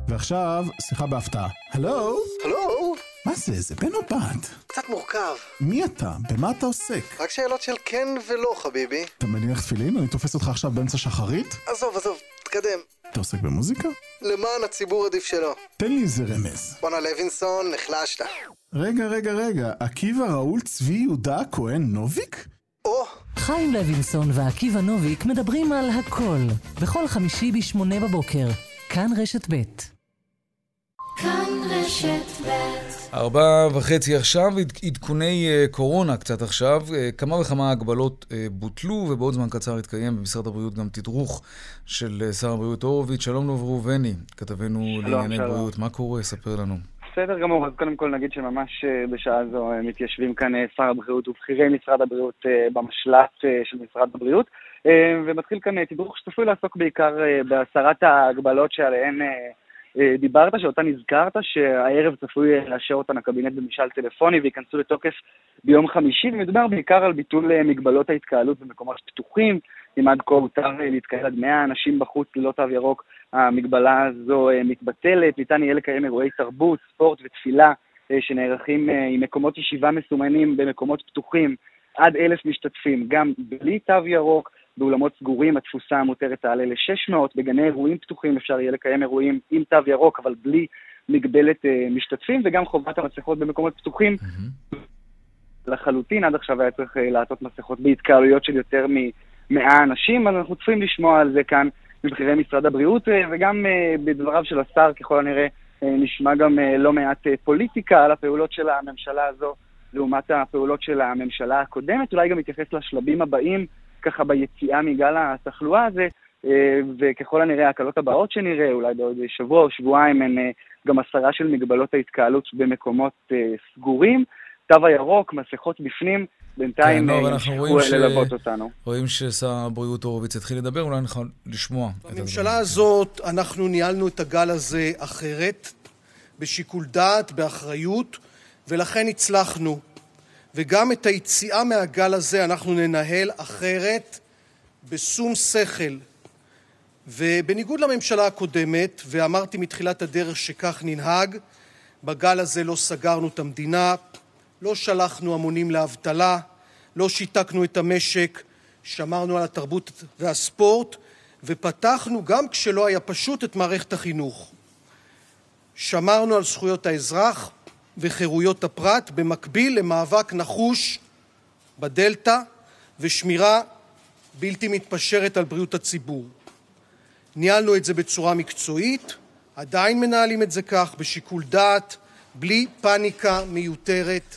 ועכשיו, שיחה בהפתעה. הלו? הלו? מה זה? זה בן או בת? קצת מורכב. מי אתה? במה אתה עוסק? רק שאלות של כן ולא, חביבי. אתה מניח תפילין? אני תופס אותך עכשיו באמצע שחרית? עזוב, עזוב, תקדם. אתה עוסק במוזיקה? למען הציבור עדיף שלא. תן לי איזה רמז. בואנה לוינסון, נחלשת. רגע, רגע, רגע, עקיבא ראול צבי יהודה כהן נוביק? או! חיים לוינסון ועקיבא נוביק מדברים על הכל, בכל חמישי בשמונה בבוקר. כאן רשת ב'. כאן רשת ב'. ארבע וחצי עכשיו, עדכוני אה, קורונה קצת עכשיו. אה, כמה וכמה הגבלות אה, בוטלו, ובעוד זמן קצר התקיים במשרד הבריאות גם תדרוך של שר הבריאות הורוביץ. שלום לו ראובני, כתבנו לענייני. בריאות. מה קורה? ספר לנו. בסדר גמור, אז קודם כל נגיד שממש בשעה זו מתיישבים כאן שר הבריאות ובכירי משרד הבריאות במשל"ט של משרד הבריאות, ומתחיל כאן תדרוך שצפוי לעסוק בעיקר בהסרת ההגבלות שעליהן דיברת, שאותה נזכרת, שהערב צפוי לאשר אותן הקבינט במשאל טלפוני וייכנסו לתוקף ביום חמישי, ומדובר בעיקר על ביטול אה, מגבלות ההתקהלות במקומות פתוחים. אם עד כה הותר אה, להתקהל עד 100 אנשים בחוץ ללא תו ירוק, המגבלה הזו מתבטלת, ניתן יהיה לקיים אירועי תרבות, ספורט ותפילה שנערכים עם מקומות ישיבה מסומנים במקומות פתוחים עד אלף משתתפים, גם בלי תו ירוק. באולמות סגורים התפוסה המותרת תעלה ל-600, בגני אירועים פתוחים אפשר יהיה לקיים אירועים עם תו ירוק, אבל בלי מגבלת uh, משתתפים, וגם חובת המסכות במקומות פתוחים. Mm-hmm. לחלוטין, עד עכשיו היה צריך uh, לעטות מסכות בהתקהלויות של יותר מ-100 אנשים, אז אנחנו צפויים לשמוע על זה כאן מבכירי משרד הבריאות, uh, וגם uh, בדבריו של השר, ככל הנראה, uh, נשמע גם uh, לא מעט uh, פוליטיקה על הפעולות של הממשלה הזו לעומת הפעולות של הממשלה הקודמת, אולי גם יתייחס לשלבים הבאים. ככה ביציאה מגל התחלואה הזה, אה, וככל הנראה ההקלות הבאות שנראה, אולי בעוד שבוע או שבועיים, הן אה, גם הסרה של מגבלות ההתקהלות במקומות אה, סגורים. תו הירוק, מסכות בפנים, בינתיים כן, המשיכו ש... ללוות אותנו. רואים ששר הבריאות הורוביץ התחיל לדבר, אולי נוכל לשמוע. בממשלה הזאת אנחנו ניהלנו את הגל הזה אחרת, בשיקול דעת, באחריות, ולכן הצלחנו. וגם את היציאה מהגל הזה אנחנו ננהל אחרת, בשום שכל. ובניגוד לממשלה הקודמת, ואמרתי מתחילת הדרך שכך ננהג, בגל הזה לא סגרנו את המדינה, לא שלחנו המונים לאבטלה, לא שיתקנו את המשק, שמרנו על התרבות והספורט, ופתחנו, גם כשלא היה פשוט, את מערכת החינוך. שמרנו על זכויות האזרח, וחירויות הפרט במקביל למאבק נחוש בדלתא ושמירה בלתי מתפשרת על בריאות הציבור. ניהלנו את זה בצורה מקצועית, עדיין מנהלים את זה כך, בשיקול דעת, בלי פאניקה מיותרת.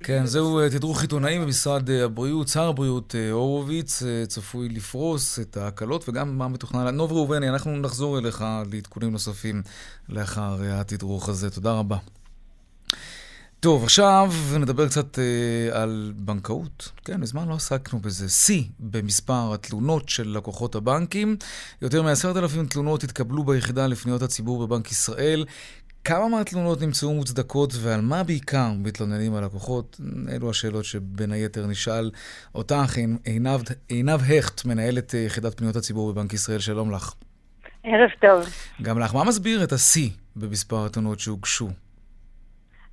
כן, זהו אה, תדרוך עיתונאי במשרד אה, הבריאות. שר הבריאות אה, הורוביץ צפוי לפרוס את ההקלות וגם מה מתוכנן. נוב ראובני, אנחנו נחזור אליך לעדכונים נוספים לאחר התדרוך הזה. תודה רבה. טוב, עכשיו נדבר קצת אה, על בנקאות. כן, מזמן לא עסקנו בזה. שיא במספר התלונות של לקוחות הבנקים. יותר מ-10,000 תלונות התקבלו ביחידה לפניות הציבור בבנק ישראל. כמה מהתלונות נמצאו מוצדקות ועל מה בעיקר מתלוננים הלקוחות? אלו השאלות שבין היתר נשאל אותך, עינב, עינב הכט, מנהלת אה, יחידת פניות הציבור בבנק ישראל. שלום לך. ערב טוב. גם לך. מה מסביר את השיא במספר התלונות שהוגשו?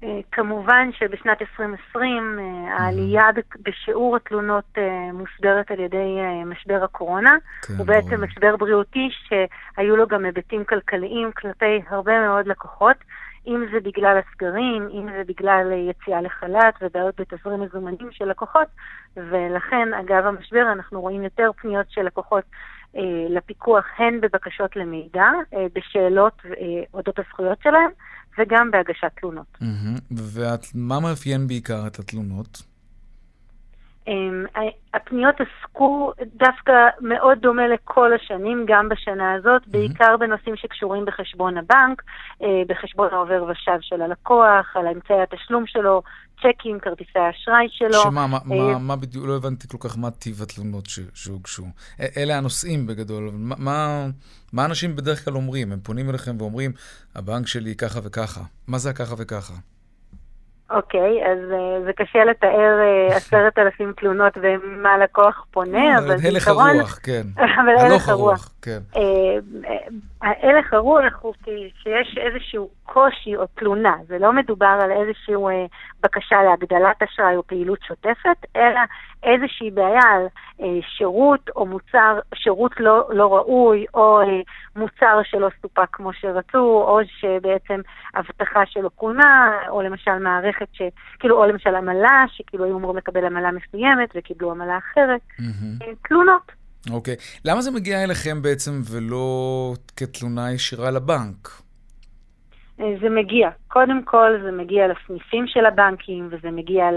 אה, כמובן שבשנת 2020 אה, העלייה בשיעור התלונות אה, מוסדרת על ידי משבר הקורונה. כן, הוא בעצם משבר בריאותי שהיו לו גם היבטים כלכליים כלפי הרבה מאוד לקוחות. אם זה בגלל הסגרים, אם זה בגלל יציאה לחל"ת ובעיות בתזרים מזומנים של לקוחות, ולכן, אגב המשבר, אנחנו רואים יותר פניות של לקוחות אה, לפיקוח, הן בבקשות למידע, אה, בשאלות אה, אודות הזכויות שלהם, וגם בהגשת תלונות. ומה מאפיין בעיקר את התלונות? אמ, הפניות עסקו דווקא מאוד דומה לכל השנים, גם בשנה הזאת. בעיקר בנושאים שקשורים בחשבון הבנק, אה, בחשבון העובר ושב של הלקוח, על אמצעי התשלום שלו, צ'קים, כרטיסי האשראי שלו. שמה, מה, אה, מה, מה בדיוק, לא הבנתי כל כך מה טיב התלונות שהוגשו. אלה הנושאים בגדול, מה, מה, מה אנשים בדרך כלל אומרים? הם פונים אליכם ואומרים, הבנק שלי ככה וככה. מה זה הככה וככה? אוקיי, אז uh, זה קשה לתאר uh, עשרת אלפים תלונות ומה הלקוח פונה, אבל בעיקרון... הלך הרוח, כן. אבל הלך הרוח, כן. Uh, הלך הרוח הוא כי שיש איזשהו קושי או תלונה. זה לא מדובר על איזושהי אה, בקשה להגדלת אשראי או פעילות שוטפת, אלא איזושהי בעיה על אה, שירות או מוצר, שירות לא, לא ראוי, או אה, מוצר שלא סופק כמו שרצו, או שבעצם הבטחה שלא קונה, או למשל מערכת ש... כאילו, או למשל עמלה, שכאילו היו אמורים לקבל עמלה מסוימת וקיבלו עמלה אחרת. Mm-hmm. תלונות. אוקיי. Okay. למה זה מגיע אליכם בעצם ולא כתלונה ישירה לבנק? אה, זה מגיע. קודם כל זה מגיע לסניפים של הבנקים וזה מגיע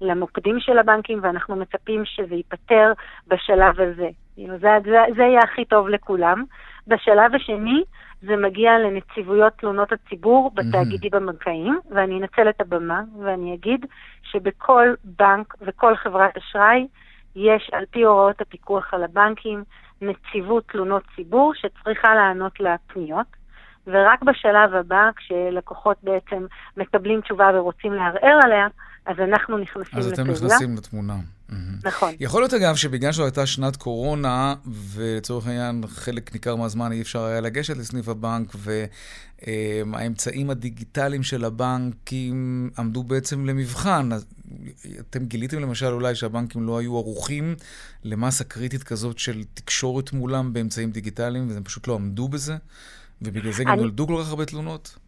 למוקדים של הבנקים ואנחנו מצפים שזה ייפתר בשלב הזה. זה, זה, זה יהיה הכי טוב לכולם. בשלב השני זה מגיע לנציבויות תלונות הציבור בתאגידים הבנקאיים, ואני אנצל את הבמה ואני אגיד שבכל בנק וכל חברת אשראי יש על פי הוראות הפיקוח על הבנקים נציבות תלונות ציבור שצריכה לענות לפניות. ורק בשלב הבא, כשלקוחות בעצם מקבלים תשובה ורוצים לערער עליה, אז אנחנו נכנסים לפעולה. אז אתם נכנסים לתמונה. נכון. יכול להיות אגב שבגלל שזו הייתה שנת קורונה, ולצורך העניין חלק ניכר מהזמן אי אפשר היה לגשת לסניף הבנק, והאמצעים הדיגיטליים של הבנקים עמדו בעצם למבחן. אז אתם גיליתם למשל אולי שהבנקים לא היו ערוכים למסה קריטית כזאת של תקשורת מולם באמצעים דיגיטליים, והם פשוט לא עמדו בזה? ובגלל זה גם אני... נולדו כל כך הרבה תלונות?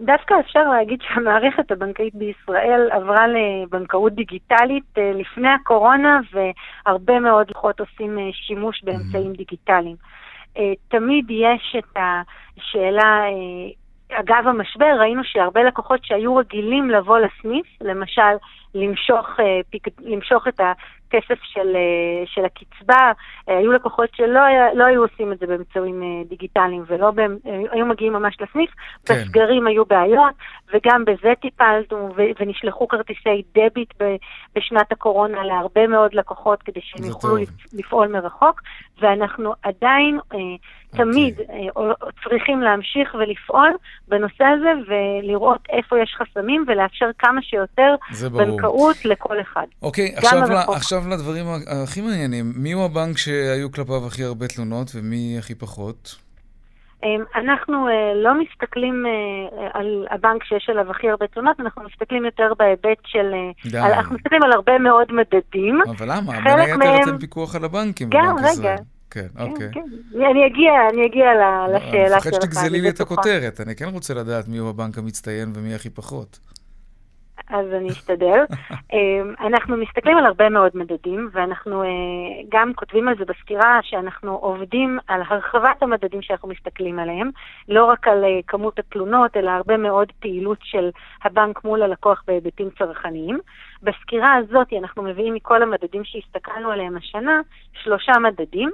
דווקא אפשר להגיד שהמערכת הבנקאית בישראל עברה לבנקאות דיגיטלית אה, לפני הקורונה, והרבה מאוד לקוחות עושים אה, שימוש באמצעים דיגיטליים. אה, תמיד יש את השאלה, אגב המשבר, ראינו שהרבה לקוחות שהיו רגילים לבוא לסניף, למשל למשוך, למשוך את הכסף של, אה, של הקצבה. אה, היו לקוחות שלא לא היו עושים את זה באמצעים אה, דיגיטליים ולא בהם, היו מגיעים ממש לסניף. כן. בסגרים היו בעיות, וגם בזה טיפלנו, ונשלחו כרטיסי דביט בשנת הקורונה להרבה מאוד לקוחות כדי שהם יוכלו לפעול מרחוק, ואנחנו עדיין תמיד okay. צריכים להמשיך ולפעול בנושא הזה ולראות איפה יש חסמים ולאפשר כמה שיותר בנקאות לכל אחד. אוקיי, okay, עכשיו, עכשיו עכשיו לדברים הכי מעניינים. מי הוא הבנק שהיו כלפיו הכי הרבה תלונות ומי הכי פחות? אמ, אנחנו אה, לא מסתכלים אה, על הבנק שיש עליו הכי הרבה תלונות, אנחנו מסתכלים יותר בהיבט של... אה, די. אנחנו מסתכלים על הרבה מאוד מדדים. אבל למה? בין היתר מהם... אתם פיקוח על הבנקים גם, רגע. כן, כן, אוקיי. כן. אני אגיע, אני אגיע לשאלה שלך. אני מפחד שתגזלי לי את הכותרת, אני כן רוצה לדעת מי הוא הבנק המצטיין ומי הכי פחות. אז אני אשתדל. אמ, אנחנו מסתכלים על הרבה מאוד מדדים, ואנחנו אה, גם כותבים על זה בסקירה שאנחנו עובדים על הרחבת המדדים שאנחנו מסתכלים עליהם, לא רק על אה, כמות התלונות, אלא הרבה מאוד פעילות של הבנק מול הלקוח בהיבטים צרכניים. בסקירה הזאת אנחנו מביאים מכל המדדים שהסתכלנו עליהם השנה שלושה מדדים.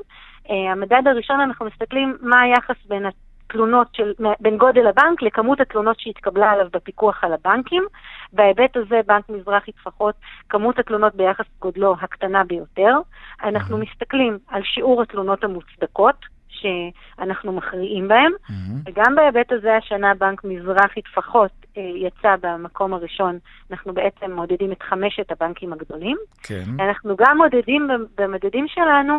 Uh, המדד הראשון, אנחנו מסתכלים מה היחס בין התלונות של, בין גודל הבנק לכמות התלונות שהתקבלה עליו בפיקוח על הבנקים. בהיבט הזה, בנק מזרחי טפחות, כמות התלונות ביחס גודלו הקטנה ביותר. אנחנו מסתכלים על שיעור התלונות המוצדקות, שאנחנו מכריעים בהם, mm-hmm. וגם בהיבט הזה השנה בנק מזרחי טפחות יצא במקום הראשון, אנחנו בעצם מודדים את חמשת הבנקים הגדולים. כן. אנחנו גם מודדים במדדים שלנו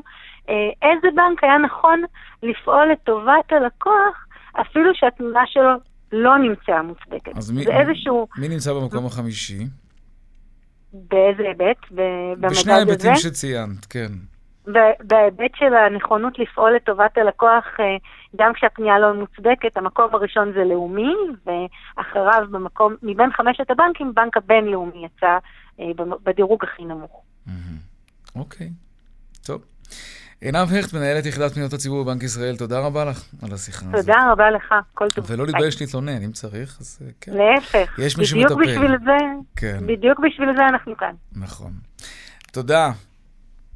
אה, איזה בנק היה נכון לפעול לטובת הלקוח, אפילו שהתמונה שלו לא נמצאה מוצדקת. אז מי, איזשהו... מי נמצא במקום החמישי? באיזה היבט? במדד הזה? בשני ההיבטים שציינת, כן. בהיבט של הנכונות לפעול לטובת הלקוח, אה, גם כשהפנייה לא מוצדקת, המקום הראשון זה לאומי, ואחריו במקום, מבין חמשת הבנקים, בנק הבינלאומי יצא אה, בדירוג הכי נמוך. אוקיי, טוב. עינב הכט, מנהלת יחידת פניות הציבור בבנק ישראל, תודה רבה לך על השיחה הזאת. תודה רבה לך, כל טוב. ולא להתבייש להתלונן, אם צריך, אז אה, כן. להפך. יש מי שמטפל. בדיוק בשביל זה, כן. בדיוק בשביל זה אנחנו כאן. נכון. תודה.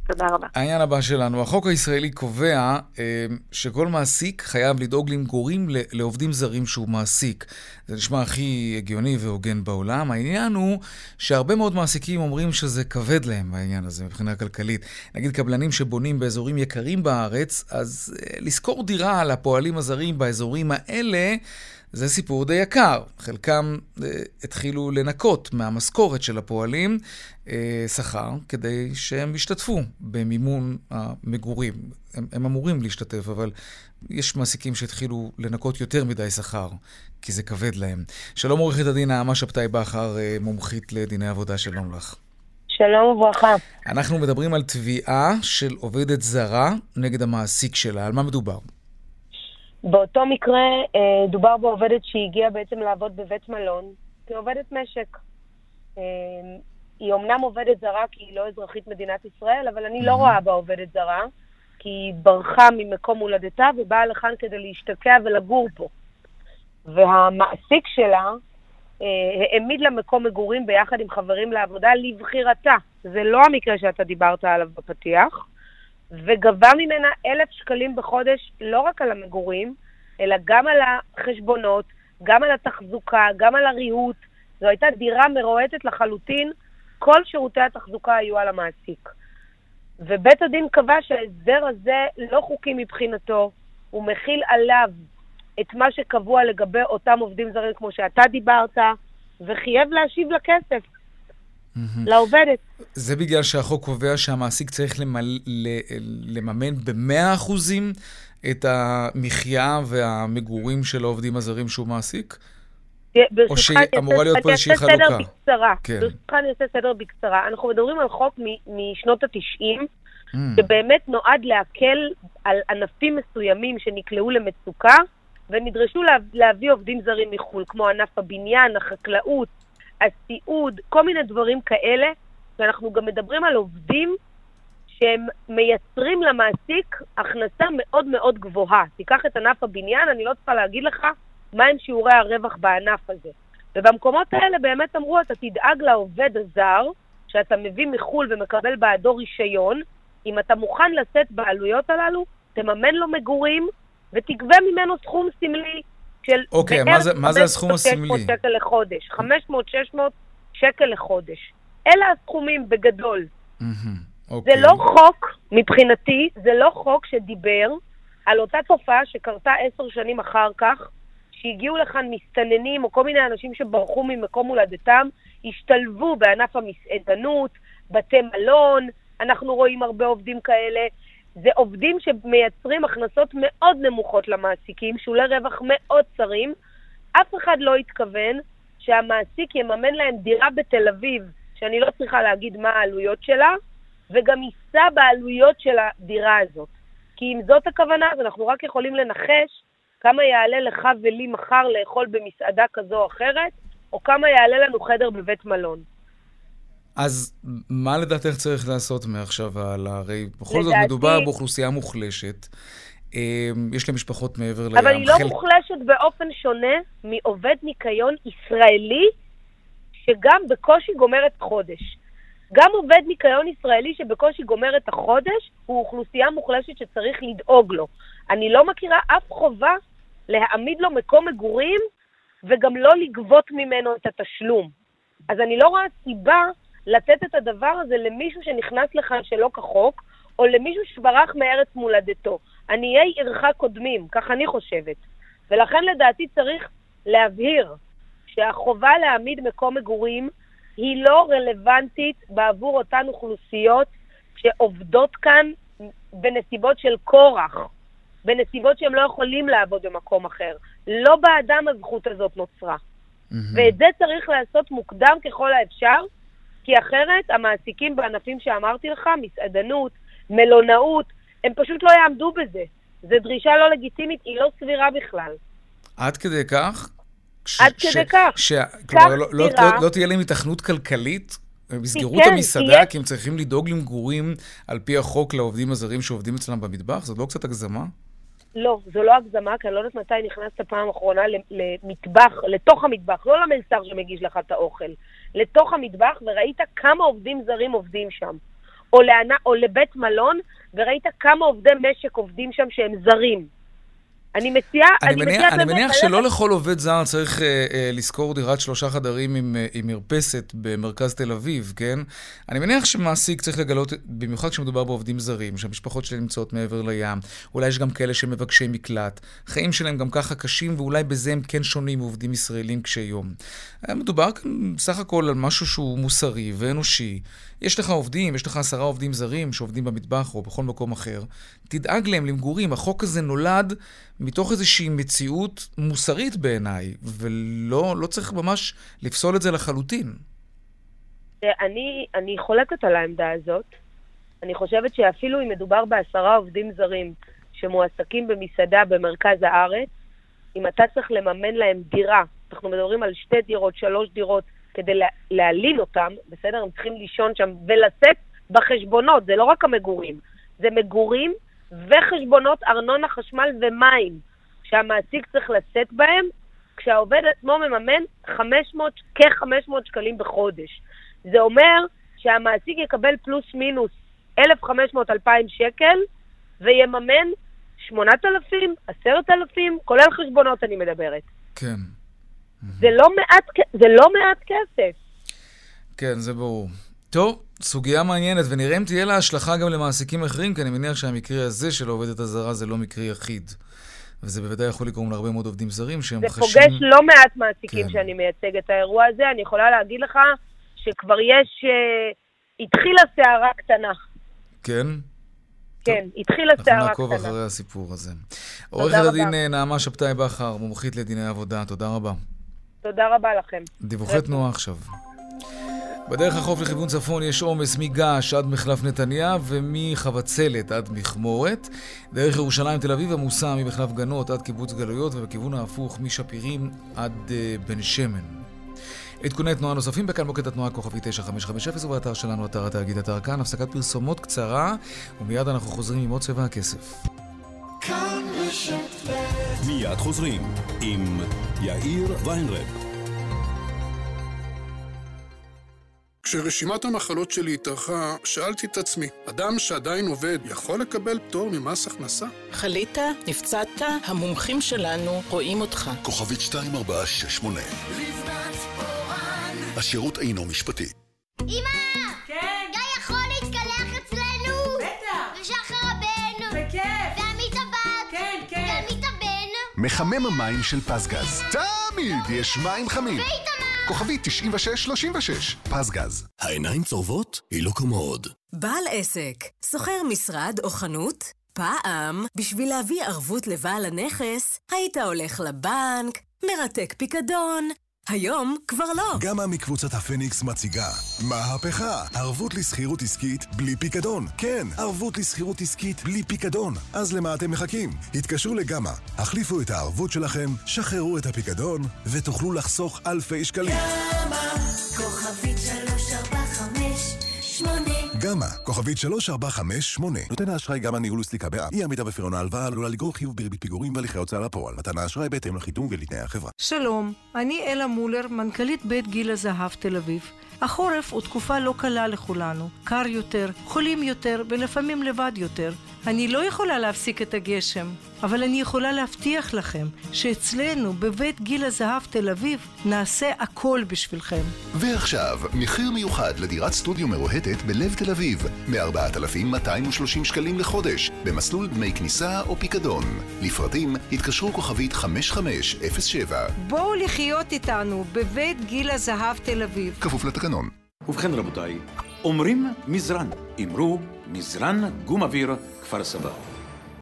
תודה רבה. העניין הבא שלנו, החוק הישראלי קובע אה, שכל מעסיק חייב לדאוג למגורים לעובדים זרים שהוא מעסיק. זה נשמע הכי הגיוני והוגן בעולם. העניין הוא שהרבה מאוד מעסיקים אומרים שזה כבד להם העניין הזה מבחינה כלכלית. נגיד קבלנים שבונים באזורים יקרים בארץ, אז אה, לשכור דירה לפועלים הזרים באזורים האלה זה סיפור די יקר. חלקם אה, התחילו לנקות מהמשכורת של הפועלים אה, שכר כדי שהם ישתתפו במימון המגורים. הם, הם אמורים להשתתף, אבל יש מעסיקים שהתחילו לנקות יותר מדי שכר, כי זה כבד להם. שלום עורכת הדין נעמה שבתאי בכר, אה, מומחית לדיני עבודה, שלום לך. שלום וברכה. אנחנו מדברים על תביעה של עובדת זרה נגד המעסיק שלה. על מה מדובר? באותו מקרה אה, דובר בעובדת שהגיעה בעצם לעבוד בבית מלון כעובדת משק. אה, היא אומנם עובדת זרה כי היא לא אזרחית מדינת ישראל, אבל אני לא רואה בה עובדת זרה, כי היא ברחה ממקום הולדתה ובאה לכאן כדי להשתקע ולגור פה. והמעסיק שלה אה, העמיד לה מקום מגורים ביחד עם חברים לעבודה לבחירתה. זה לא המקרה שאתה דיברת עליו בפתיח. וגבה ממנה אלף שקלים בחודש לא רק על המגורים, אלא גם על החשבונות, גם על התחזוקה, גם על הריהוט. זו הייתה דירה מרועטת לחלוטין, כל שירותי התחזוקה היו על המעסיק. ובית הדין קבע שההסדר הזה לא חוקי מבחינתו, הוא מכיל עליו את מה שקבוע לגבי אותם עובדים זרים כמו שאתה דיברת, וחייב להשיב לה כסף. לעובדת. זה בגלל שהחוק קובע שהמעסיק צריך למל... לממן ב-100% את המחיה והמגורים של העובדים הזרים שהוא מעסיק? או שאמורה להיות פה איזושהי חלוקה? אני אעשה סדר בקצרה. כן. ברשותך אני אעשה סדר בקצרה. אנחנו מדברים על חוק משנות ה-90, mm. שבאמת נועד להקל על ענפים מסוימים שנקלעו למצוקה, ונדרשו להביא עובדים זרים מחו"ל, כמו ענף הבניין, החקלאות, הסיעוד, כל מיני דברים כאלה, ואנחנו גם מדברים על עובדים שהם מייצרים למעסיק הכנסה מאוד מאוד גבוהה. תיקח את ענף הבניין, אני לא צריכה להגיד לך מהם שיעורי הרווח בענף הזה. ובמקומות האלה באמת אמרו, אתה תדאג לעובד הזר, שאתה מביא מחו"ל ומקבל בעדו רישיון, אם אתה מוכן לשאת בעלויות הללו, תממן לו מגורים ותגבה ממנו סכום סמלי של אוקיי, מה זה, מה זה הסכום הסמלי? 500 שקל לחודש. 500-600 שקל לחודש. אלה הסכומים בגדול. אוקיי. זה לא חוק, מבחינתי, זה לא חוק שדיבר על אותה תופעה שקרתה עשר שנים אחר כך, שהגיעו לכאן מסתננים או כל מיני אנשים שברחו ממקום הולדתם, השתלבו בענף המסעדנות, בתי מלון, אנחנו רואים הרבה עובדים כאלה, זה עובדים שמייצרים הכנסות מאוד נמוכות למעסיקים, שולי רווח מאוד צרים. אף אחד לא התכוון שהמעסיק יממן להם דירה בתל אביב, שאני לא צריכה להגיד מה העלויות שלה, וגם יישא בעלויות של הדירה הזאת. כי אם זאת הכוונה, אז אנחנו רק יכולים לנחש כמה יעלה לך ולי מחר לאכול במסעדה כזו או אחרת, או כמה יעלה לנו חדר בבית מלון. אז מה לדעתך צריך לעשות מעכשיו והלאה? הרי בכל לדעתי... זאת מדובר באוכלוסייה מוחלשת. אמ, יש להם משפחות מעבר לים. אבל היא לא חל... מוחלשת באופן שונה מעובד ניקיון ישראלי, שגם בקושי גומר את החודש. גם עובד ניקיון ישראלי שבקושי גומר את החודש, הוא אוכלוסייה מוחלשת שצריך לדאוג לו. אני לא מכירה אף חובה להעמיד לו מקום מגורים וגם לא לגבות ממנו את התשלום. אז אני לא רואה סיבה לתת את הדבר הזה למישהו שנכנס לכאן שלא כחוק, או למישהו שברח מארץ מולדתו. עניי עירך קודמים, כך אני חושבת. ולכן לדעתי צריך להבהיר שהחובה להעמיד מקום מגורים היא לא רלוונטית בעבור אותן אוכלוסיות שעובדות כאן בנסיבות של כורח, בנסיבות שהם לא יכולים לעבוד במקום אחר. לא באדם הזכות הזאת נוצרה. Mm-hmm. ואת זה צריך לעשות מוקדם ככל האפשר, כי אחרת המעסיקים בענפים שאמרתי לך, מסעדנות, מלונאות, הם פשוט לא יעמדו בזה. זו דרישה לא לגיטימית, היא לא סבירה בכלל. עד כדי כך? ש, עד כדי כך. ש, כלומר, לא, לא, לא, לא תהיה להם התכנות כלכלית? הם יסגרו כן, את המסעדה כי הם צריכים לדאוג למגורים על פי החוק לעובדים הזרים שעובדים אצלם במטבח? זאת לא קצת הגזמה? לא, זו לא הגזמה, כי אני לא יודעת מתי נכנסת פעם אחרונה למטבח, לתוך המטבח, לא למלצר שמגיש לך את האוכל, לתוך המטבח, וראית כמה עובדים זרים עובדים שם. או, לענה, או לבית מלון, וראית כמה עובדי משק עובדים שם שהם זרים. אני מציעה, אני, אני מניח, מציעה אני מניח שלא לכל עובד זר צריך אה, אה, לשכור דירת שלושה חדרים עם, אה, עם מרפסת במרכז תל אביב, כן? אני מניח שמעסיק צריך לגלות, במיוחד כשמדובר בעובדים זרים, שהמשפחות שלהם נמצאות מעבר לים, אולי יש גם כאלה שמבקשי מקלט, חיים שלהם גם ככה קשים, ואולי בזה הם כן שונים מעובדים ישראלים קשי יום. אה, מדובר כאן בסך הכל על משהו שהוא מוסרי ואנושי. יש לך עובדים, יש לך עשרה עובדים זרים שעובדים במטבח או בכל מקום אחר. תדאג להם למגורים. החוק הזה נולד מתוך איזושהי מציאות מוסרית בעיניי, ולא לא צריך ממש לפסול את זה לחלוטין. אני, אני חולקת על העמדה הזאת. אני חושבת שאפילו אם מדובר בעשרה עובדים זרים שמועסקים במסעדה במרכז הארץ, אם אתה צריך לממן להם דירה, אנחנו מדברים על שתי דירות, שלוש דירות, כדי לה, להלין אותם, בסדר? הם צריכים לישון שם ולשאת בחשבונות, זה לא רק המגורים, זה מגורים וחשבונות ארנונה, חשמל ומים, שהמעסיק צריך לשאת בהם, כשהעובד עצמו מממן 500, כ-500 שקלים בחודש. זה אומר שהמעסיק יקבל פלוס מינוס 1,500-2,000 שקל ויממן 8,000, 10,000, כולל חשבונות אני מדברת. כן. זה לא מעט, זה לא מעט כסף. כן, זה ברור. טוב, סוגיה מעניינת, ונראה אם תהיה לה השלכה גם למעסיקים אחרים, כי אני מניח שהמקרה הזה של העובדת הזרה זה לא מקרה יחיד. וזה בוודאי יכול לגרום להרבה מאוד עובדים זרים שהם זה חשים... פוגש לא מעט מעסיקים כן. שאני מייצג את האירוע הזה. אני יכולה להגיד לך שכבר יש... אה, התחילה סערה קטנה. כן? כן, התחילה אנחנו סערה נעקוב קטנה. אחרי הסיפור הזה. עורכת. הדין אה, נעמה שבתאי בכר, מומחית לדיני עבודה, תודה רבה. תודה רבה לכם. דיווחי תנועה עכשיו. בדרך החוף לכיוון צפון יש עומס מגעש עד מחלף נתניה ומחבצלת עד מכמורת. דרך ירושלים תל אביב עמוסה ממחלף גנות עד קיבוץ גלויות ובכיוון ההפוך משפירים עד uh, בן שמן. עדכוני תנועה נוספים בכאן מוקד התנועה כוכבי 9550 ובאתר שלנו אתר התאגיד אתר כאן. הפסקת פרסומות קצרה ומיד אנחנו חוזרים עם עוד צבע הכסף. כאן רשת ב' מיד חוזרים עם יאיר ויינרב. כשרשימת המחלות שלי התארכה, שאלתי את עצמי, אדם שעדיין עובד יכול לקבל פטור ממס הכנסה? חלית? נפצעת? המומחים שלנו רואים אותך. כוכבית 2468 השירות אינו משפטי. אמא! מחמם המים של פזגז. תמיד יש מים חמים. ואיתמר! כוכבית 9636 פזגז. העיניים צורבות? היא לא קומוד. בעל עסק, שוכר משרד או חנות? פעם, בשביל להביא ערבות לבעל הנכס, היית הולך לבנק, מרתק פיקדון. היום כבר לא. גמא מקבוצת הפניקס מציגה מהפכה, ערבות לשכירות עסקית בלי פיקדון. כן, ערבות לשכירות עסקית בלי פיקדון. אז למה אתם מחכים? התקשרו לגמא, החליפו את הערבות שלכם, שחררו את הפיקדון, ותוכלו לחסוך אלפי שקלים. כוכבית 3458 גמא, כוכבית 3458. נותן האשראי גמא ניהול וסליקה בע"מ. אי עמידה בפירעון ההלוואה עלולה לגרור חיוב בריבית פיגורים והליכי הוצאה לפועל. מתן האשראי בהתאם לחיתום ולתנאי החברה. שלום, אני אלה מולר, מנכ"לית בית גיל הזהב תל אביב. החורף הוא תקופה לא קלה לכולנו. קר יותר, חולים יותר ולפעמים לבד יותר. אני לא יכולה להפסיק את הגשם, אבל אני יכולה להבטיח לכם שאצלנו בבית גיל הזהב תל אביב נעשה הכל בשבילכם. ועכשיו, מחיר מיוחד לדירת סטודיו מרוהטת בלב תל אביב, מ-4,230 שקלים לחודש, במסלול דמי כניסה או פיקדון. לפרטים, התקשרו כוכבית 5507, בואו לחיות איתנו בבית גיל הזהב תל אביב. כפוף לתקנון. ובכן רבותיי, אומרים מזרן, אמרו מזרן גומאוויר כפר סבא.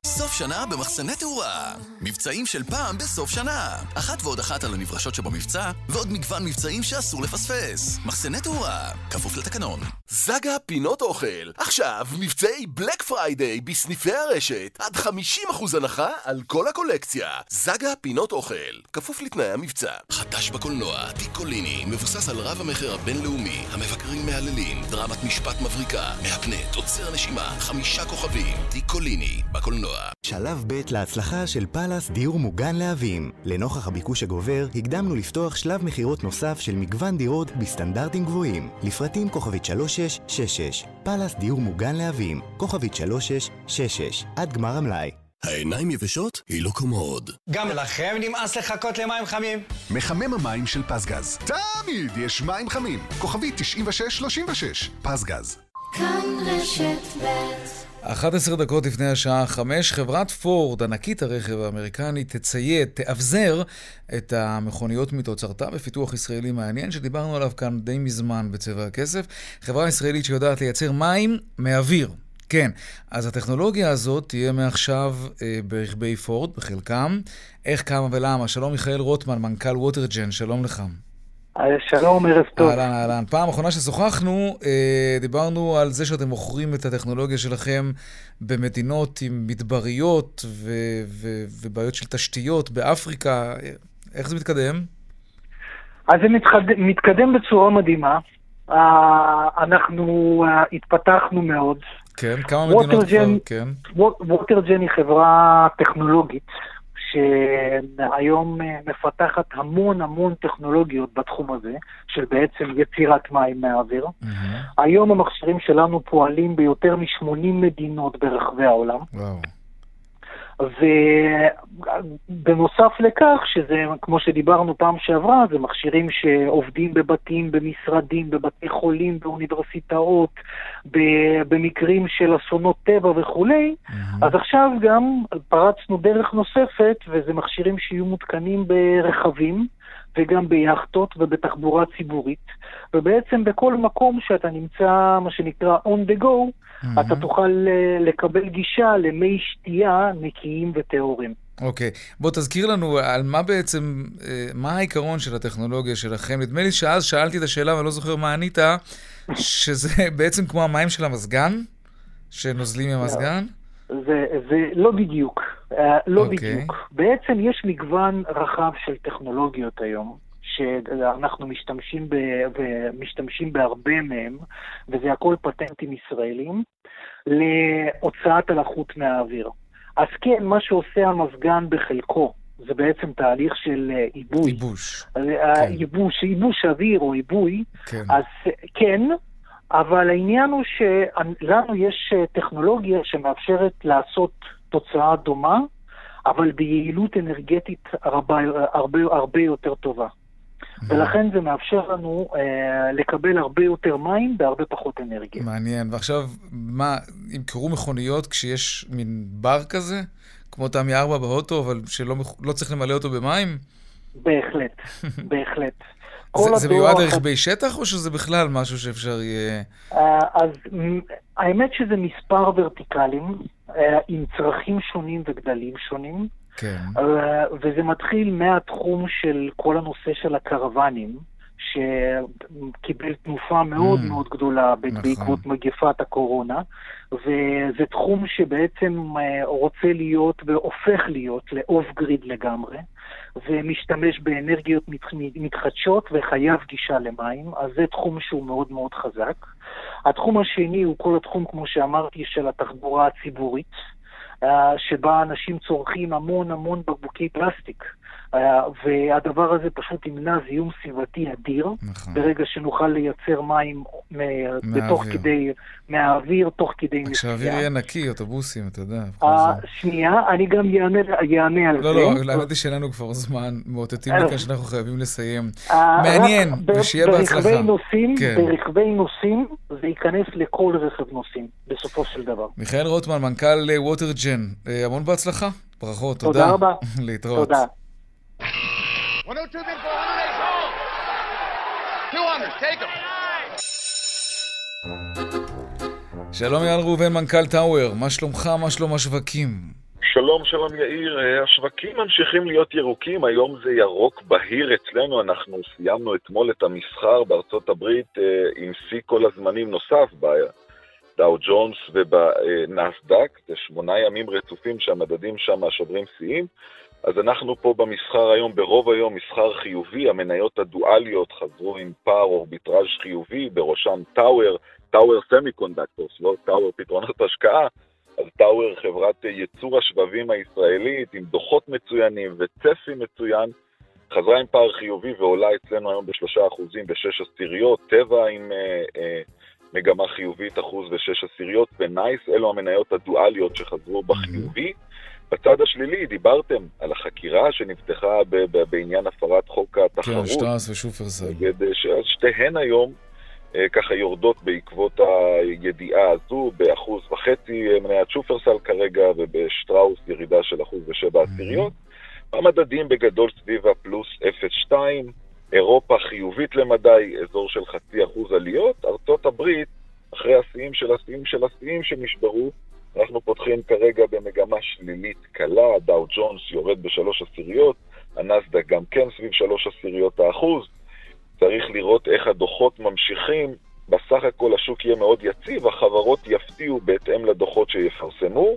סוף שנה במחסני תאורה. מבצעים של פעם בסוף שנה. אחת ועוד אחת על הנברשות שבמבצע, ועוד מגוון מבצעים שאסור לפספס. מחסני תאורה, כפוף לתקנון. זגה פינות אוכל. עכשיו מבצעי Black Friday בסניפי הרשת. עד 50% הנחה על כל הקולקציה. זגה פינות אוכל. כפוף לתנאי המבצע. חדש בקולנוע, טיקוליני, מבוסס על רב המכר הבינלאומי, המבקרים מהללים, דרמת משפט מבריקה, מהפנט, עוצר נשימה, חמישה כוכבים, טיקוליני, בקולנוע. שלב ב' להצלחה של פאלאס דיור מוגן להבים. לנוכח הביקוש הגובר, הקדמנו לפתוח שלב מכירות נוסף של מגוון דירות בסטנדרטים גבוהים. לפרטים כוכבית 3666. פאלאס דיור מוגן להבים. כוכבית 3666. עד גמר המלאי. העיניים יבשות? הילו קומוד. גם לכם נמאס לחכות למים חמים? מחמם המים של פזגז. תמיד יש מים חמים. כוכבי 9636. פזגז. כאן רשת ב' 11 דקות לפני השעה 5, חברת פורד, ענקית הרכב האמריקני, תצייד, תאבזר את המכוניות מתוצרתה בפיתוח ישראלי מעניין, שדיברנו עליו כאן די מזמן בצבע הכסף. חברה ישראלית שיודעת לייצר מים מאוויר. כן, אז הטכנולוגיה הזאת תהיה מעכשיו אה, ברכבי פורד, בחלקם. איך, כמה ולמה? שלום מיכאל רוטמן, מנכ"ל ווטרג'ן, שלום לך. שלום, ערב טוב. אהלן, אהלן. פעם אחרונה ששוחחנו, אה, דיברנו על זה שאתם מוכרים את הטכנולוגיה שלכם במדינות עם מדבריות ו- ו- ובעיות של תשתיות באפריקה. איך זה מתקדם? אז זה מתקדם, מתקדם בצורה מדהימה. Uh, אנחנו uh, התפתחנו מאוד. כן, כמה מדינות כבר, כן. ווטרג'ן היא חברה טכנולוגית שהיום אה, מפתחת המון המון טכנולוגיות בתחום הזה, של בעצם יצירת מים מהאוויר. Mm-hmm. היום המכשירים שלנו פועלים ביותר מ-80 מדינות ברחבי העולם. וואו. ובנוסף לכך, שזה, כמו שדיברנו פעם שעברה, זה מכשירים שעובדים בבתים, במשרדים, בבתי חולים, באוניברסיטאות, במקרים של אסונות טבע וכולי, mm-hmm. אז עכשיו גם פרצנו דרך נוספת, וזה מכשירים שיהיו מותקנים ברכבים. וגם ביאכטות ובתחבורה ציבורית, ובעצם בכל מקום שאתה נמצא, מה שנקרא on the go, mm-hmm. אתה תוכל אה, לקבל גישה למי שתייה נקיים וטהורים. אוקיי, okay. בוא תזכיר לנו על מה בעצם, אה, מה העיקרון של הטכנולוגיה שלכם. נדמה לי שאז שאלתי את השאלה, ואני לא זוכר מה ענית, שזה בעצם כמו המים של המזגן, שנוזלים ממזגן? זה, זה לא בדיוק, uh, לא okay. אוקיי. בדיוק. בעצם יש מגוון רחב של טכנולוגיות היום. שאנחנו משתמשים, ב, ומשתמשים בהרבה מהם, וזה הכל פטנטים ישראלים, להוצאת הלחות מהאוויר. אז כן, מה שעושה המזגן בחלקו, זה בעצם תהליך של אה, עיבוי. ייבוש. כן. ייבוש, ייבוש אוויר או עיבוי. כן. אז כן, אבל העניין הוא שלנו יש אה, טכנולוגיה שמאפשרת לעשות תוצאה דומה, אבל ביעילות אנרגטית הרבה, הרבה, הרבה יותר טובה. ולכן זה מאפשר לנו אה, לקבל הרבה יותר מים בהרבה פחות אנרגיה. מעניין. ועכשיו, מה, ימכרו מכוניות כשיש מין בר כזה? כמו תמי 4 באוטו, אבל שלא לא צריך למלא אותו במים? בהחלט, בהחלט. זה, זה מיועד לרכבי שטח, או שזה בכלל משהו שאפשר יהיה... אה, אז האמת שזה מספר ורטיקלים אה, עם צרכים שונים וגדלים שונים. כן. אה, וזה מתחיל מהתחום של כל הנושא של הקרוונים, שקיבל תנופה מאוד mm, מאוד גדולה נכון. בעקבות מגפת הקורונה, וזה תחום שבעצם רוצה להיות והופך להיות לאוף גריד לגמרי. ומשתמש באנרגיות מתחדשות וחייב גישה למים, אז זה תחום שהוא מאוד מאוד חזק. התחום השני הוא כל התחום, כמו שאמרתי, של התחבורה הציבורית, אה, שבה אנשים צורכים המון המון בקבוקי פלסטיק. אה, והדבר הזה פשוט ימנע זיהום סביבתי אדיר, נכון. ברגע שנוכל לייצר מים בתוך כדי, מהאוויר, תוך כדי נסיעה. כשהאוויר יהיה נקי, אוטובוסים, אתה יודע. אה, שנייה, אני גם יענה על לא, זה. לא, לא, האמת היא שאין לנו כבר זמן, מאותתים לי כאן שאנחנו חייבים לסיים. מעניין, ושיהיה בהצלחה. כן. ברכבי נוסעים, זה ייכנס לכל רכב נוסעים, בסופו של דבר. מיכאל רוטמן, מנכ"ל ווטרג'ן, המון בהצלחה. ברכות, תודה. תודה רבה. להתראות. תודה. 102 been for 108 goal. 200, take them. שלום יאל ראובן, מנכ"ל טאוור, מה שלומך, מה שלום השווקים? שלום, שלום יאיר. אה, השווקים ממשיכים להיות ירוקים, היום זה ירוק בהיר אצלנו, אנחנו סיימנו אתמול את המסחר בארצות הברית אה, עם שיא כל הזמנים נוסף בדאו ג'ונס ובנסדק, זה שמונה ימים רצופים שהמדדים שם שוברים שיאים. אז אנחנו פה במסחר היום, ברוב היום מסחר חיובי, המניות הדואליות חזרו עם פער אורביטראז' חיובי, בראשם טאוור, טאוור semiconductors, לא טאוור פתרונות השקעה, אז טאוור חברת ייצור השבבים הישראלית עם דוחות מצוינים וצפי מצוין, חזרה עם פער חיובי ועולה אצלנו היום בשלושה אחוזים בשש עשיריות, טבע עם אה, אה, מגמה חיובית אחוז ושש עשיריות, ונייס, אלו המניות הדואליות שחזרו בחיובי. בצד השלילי דיברתם על החקירה שנפתחה בעניין הפרת חוק התחרות. כן, שטראוס ושופרסל. שתיהן היום ככה יורדות בעקבות הידיעה הזו, באחוז וחצי מניית שופרסל כרגע, ובשטראוס ירידה של אחוז ושבע עשיריות. המדדים בגדול סביב הפלוס 0.2, אירופה חיובית למדי, אזור של חצי אחוז עליות, ארצות הברית, אחרי השיאים של השיאים של השיאים שנשברו, אנחנו פותחים כרגע במגמה שלילית קלה, דאו ג'ונס יורד בשלוש עשיריות, הנסדק גם כן סביב שלוש עשיריות האחוז. צריך לראות איך הדוחות ממשיכים. בסך הכל השוק יהיה מאוד יציב, החברות יפתיעו בהתאם לדוחות שיפרסמו.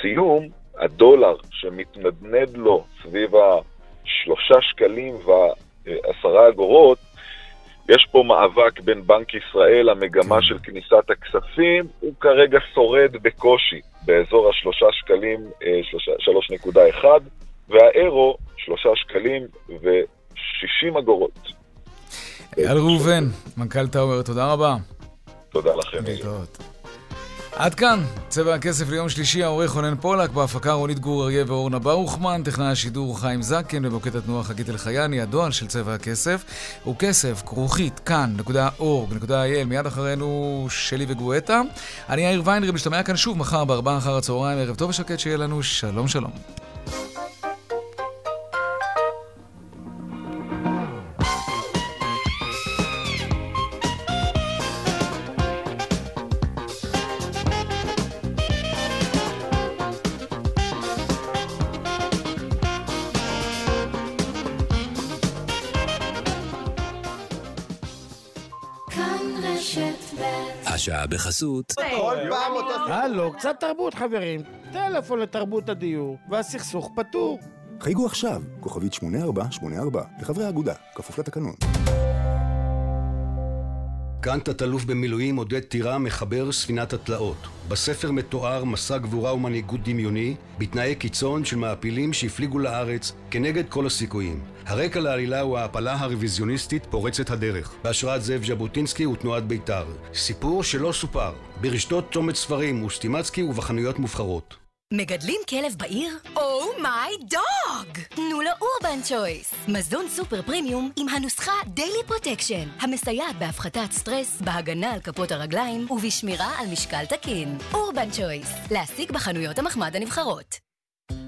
סיום, הדולר שמתנדנד לו סביב השלושה שקלים ועשרה אגורות, יש פה מאבק בין בנק ישראל, המגמה כן. של כניסת הכספים, הוא כרגע שורד בקושי באזור השלושה שקלים, אה, שלוש נקודה אחד, והאירו שלושה שקלים ושישים אגורות. אייל ראובן, מנכ"ל טאוור, תודה רבה. תודה לכם. להתראות. עד כאן, צבע הכסף ליום שלישי, העורך רונן פולק, בהפקה רונית גור אריה ואורנה ברוכמן, טכנאי השידור חיים זקן, ובמוקד התנועה חגית אלחייני, הדואל של צבע הכסף הוא כסף, כרוכית, כאן.org.il, מיד אחרינו שלי וגואטה. אני יאיר ויינרי, משתמע כאן שוב מחר בארבעה אחר הצהריים, ערב טוב ושקט שיהיה לנו, שלום שלום. השעה בחסות. כל פעם אותו... הלו, קצת תרבות חברים. טלפון לתרבות הדיור, והסכסוך פתור. חייגו עכשיו, כוכבית 8484, לחברי האגודה, כפוף לתקנון. כאן תת-אלוף במילואים עודד טירה מחבר ספינת התלאות. בספר מתואר מסע גבורה ומנהיגות דמיוני בתנאי קיצון של מעפילים שהפליגו לארץ כנגד כל הסיכויים. הרקע לעלילה הוא ההעפלה הרוויזיוניסטית פורצת הדרך, בהשראת זאב ז'בוטינסקי ותנועת בית"ר. סיפור שלא סופר, ברשתות צומת ספרים וסטימצקי ובחנויות מובחרות. מגדלים כלב בעיר? oh דוג! תנו לו אורבן צ'ויס. מזון סופר פרימיום עם הנוסחה דיילי פרוטקשן, המסייעת בהפחתת סטרס, בהגנה על כפות הרגליים ובשמירה על משקל תקין. אורבן צ'ויס, להשיג בחנויות המחמד הנבחרות.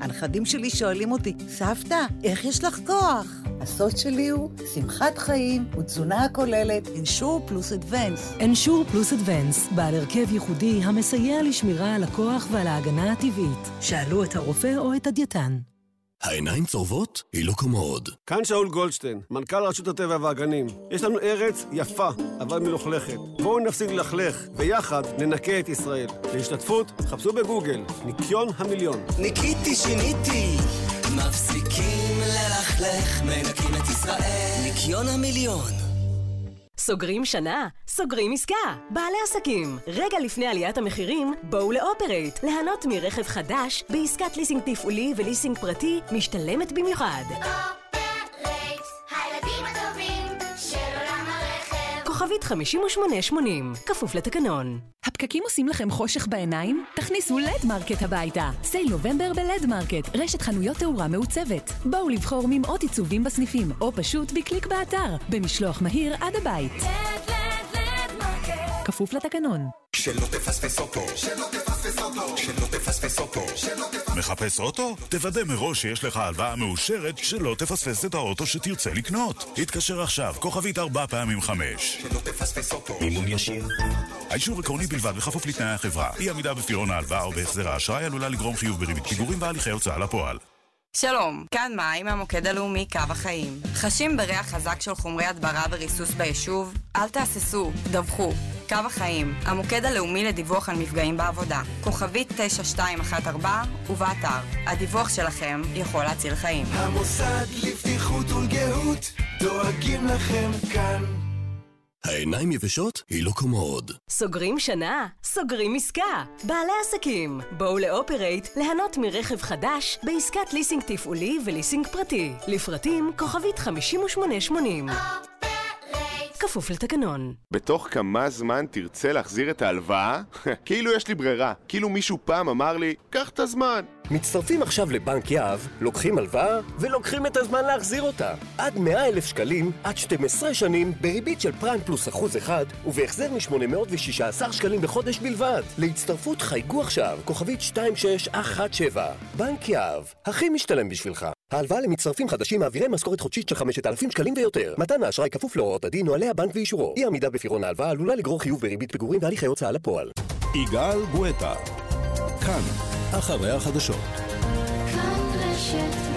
הנכדים שלי שואלים אותי, סבתא, איך יש לך כוח? הסוד שלי הוא שמחת חיים ותזונה הכוללת אנשור פלוס אדוונס. אנשור פלוס אדוונס, בעל הרכב ייחודי המסייע לשמירה על הכוח ועל ההגנה הטבעית. שאלו את הרופא או את הדייתן. העיניים צורבות? היא לא קומוד. כאן שאול גולדשטיין, מנכ"ל רשות הטבע והגנים. יש לנו ארץ יפה, אבל מלוכלכת. בואו נפסיק ללכלך, ויחד ננקה את ישראל. להשתתפות, חפשו בגוגל, ניקיון המיליון. ניקיתי, שיניתי, מפסיקים ללכלך, מנקים את ישראל. ניקיון המיליון. סוגרים שנה? סוגרים עסקה! בעלי עסקים, רגע לפני עליית המחירים, בואו לאופרייט, ליהנות מרכב חדש בעסקת ליסינג תפעולי וליסינג פרטי משתלמת במיוחד. אופרייט, כוכבית 5880, כפוף לתקנון. הפקקים עושים לכם חושך בעיניים? תכניסו לד מרקט הביתה. sale נובמבר בלד מרקט, רשת חנויות תאורה מעוצבת. בואו לבחור ממאות עיצובים בסניפים, או פשוט בקליק באתר, במשלוח מהיר עד הבית. לד, לד, לד מרקט. כפוף לתקנון. שלא תפספס אוטו, שלא תפספס שלא תפספס... מחפש אוטו? תוודא מראש שיש לך הלוואה מאושרת שלא תפספס את האוטו שתרצה לקנות. התקשר עכשיו, כוכבית ארבע פעמים חמש. שלא תפספס אוטו. מימון ישיר. האישור עקרוני בלבד בכפוף לתנאי החברה. אי עמידה בפירעון ההלוואה או בהחזר האשראי עלולה לגרום חיוב בריבית פיגורים והליכי הוצאה לפועל. שלום, כאן מים מהמוקד הלאומי קו החיים. חשים בריח חזק של חומרי הדברה וריסוס ביישוב? אל תהססו, דווחו. קו החיים, המוקד הלאומי לדיווח על מפגעים בעבודה. כוכבית 9214 ובאתר. הדיווח שלכם יכול להציל חיים. המוסד לבטיחות ולגהות דואגים לכם כאן. העיניים יבשות? היא לא קומוד. סוגרים שנה? סוגרים עסקה. בעלי עסקים, בואו לאופרייט ליהנות מרכב חדש בעסקת ליסינג תפעולי וליסינג פרטי. לפרטים כוכבית 5880. כפוף לתקנון. בתוך כמה זמן תרצה להחזיר את ההלוואה? כאילו יש לי ברירה. כאילו מישהו פעם אמר לי, קח את הזמן. מצטרפים עכשיו לבנק יהב, לוקחים הלוואה ולוקחים את הזמן להחזיר אותה. עד 100 אלף שקלים, עד 12 שנים, בריבית של פריים פלוס אחוז אחד, ובהחזר מ-816 שקלים בחודש בלבד. להצטרפות חייגו עכשיו, כוכבית 2617. בנק יהב, הכי משתלם בשבילך. ההלוואה למצטרפים חדשים מעבירי משכורת חודשית של 5,000 שקלים ויותר. מתן האשראי כפוף להוראות הדין, נוהלי הבנק ואישורו. אי עמידה בפירעון ההלוואה עלולה לגרור חיוב בריבית פיגורים והליכי הוצאה לפועל. יגאל גואטה, כאן, אחרי החדשות. כאן רשת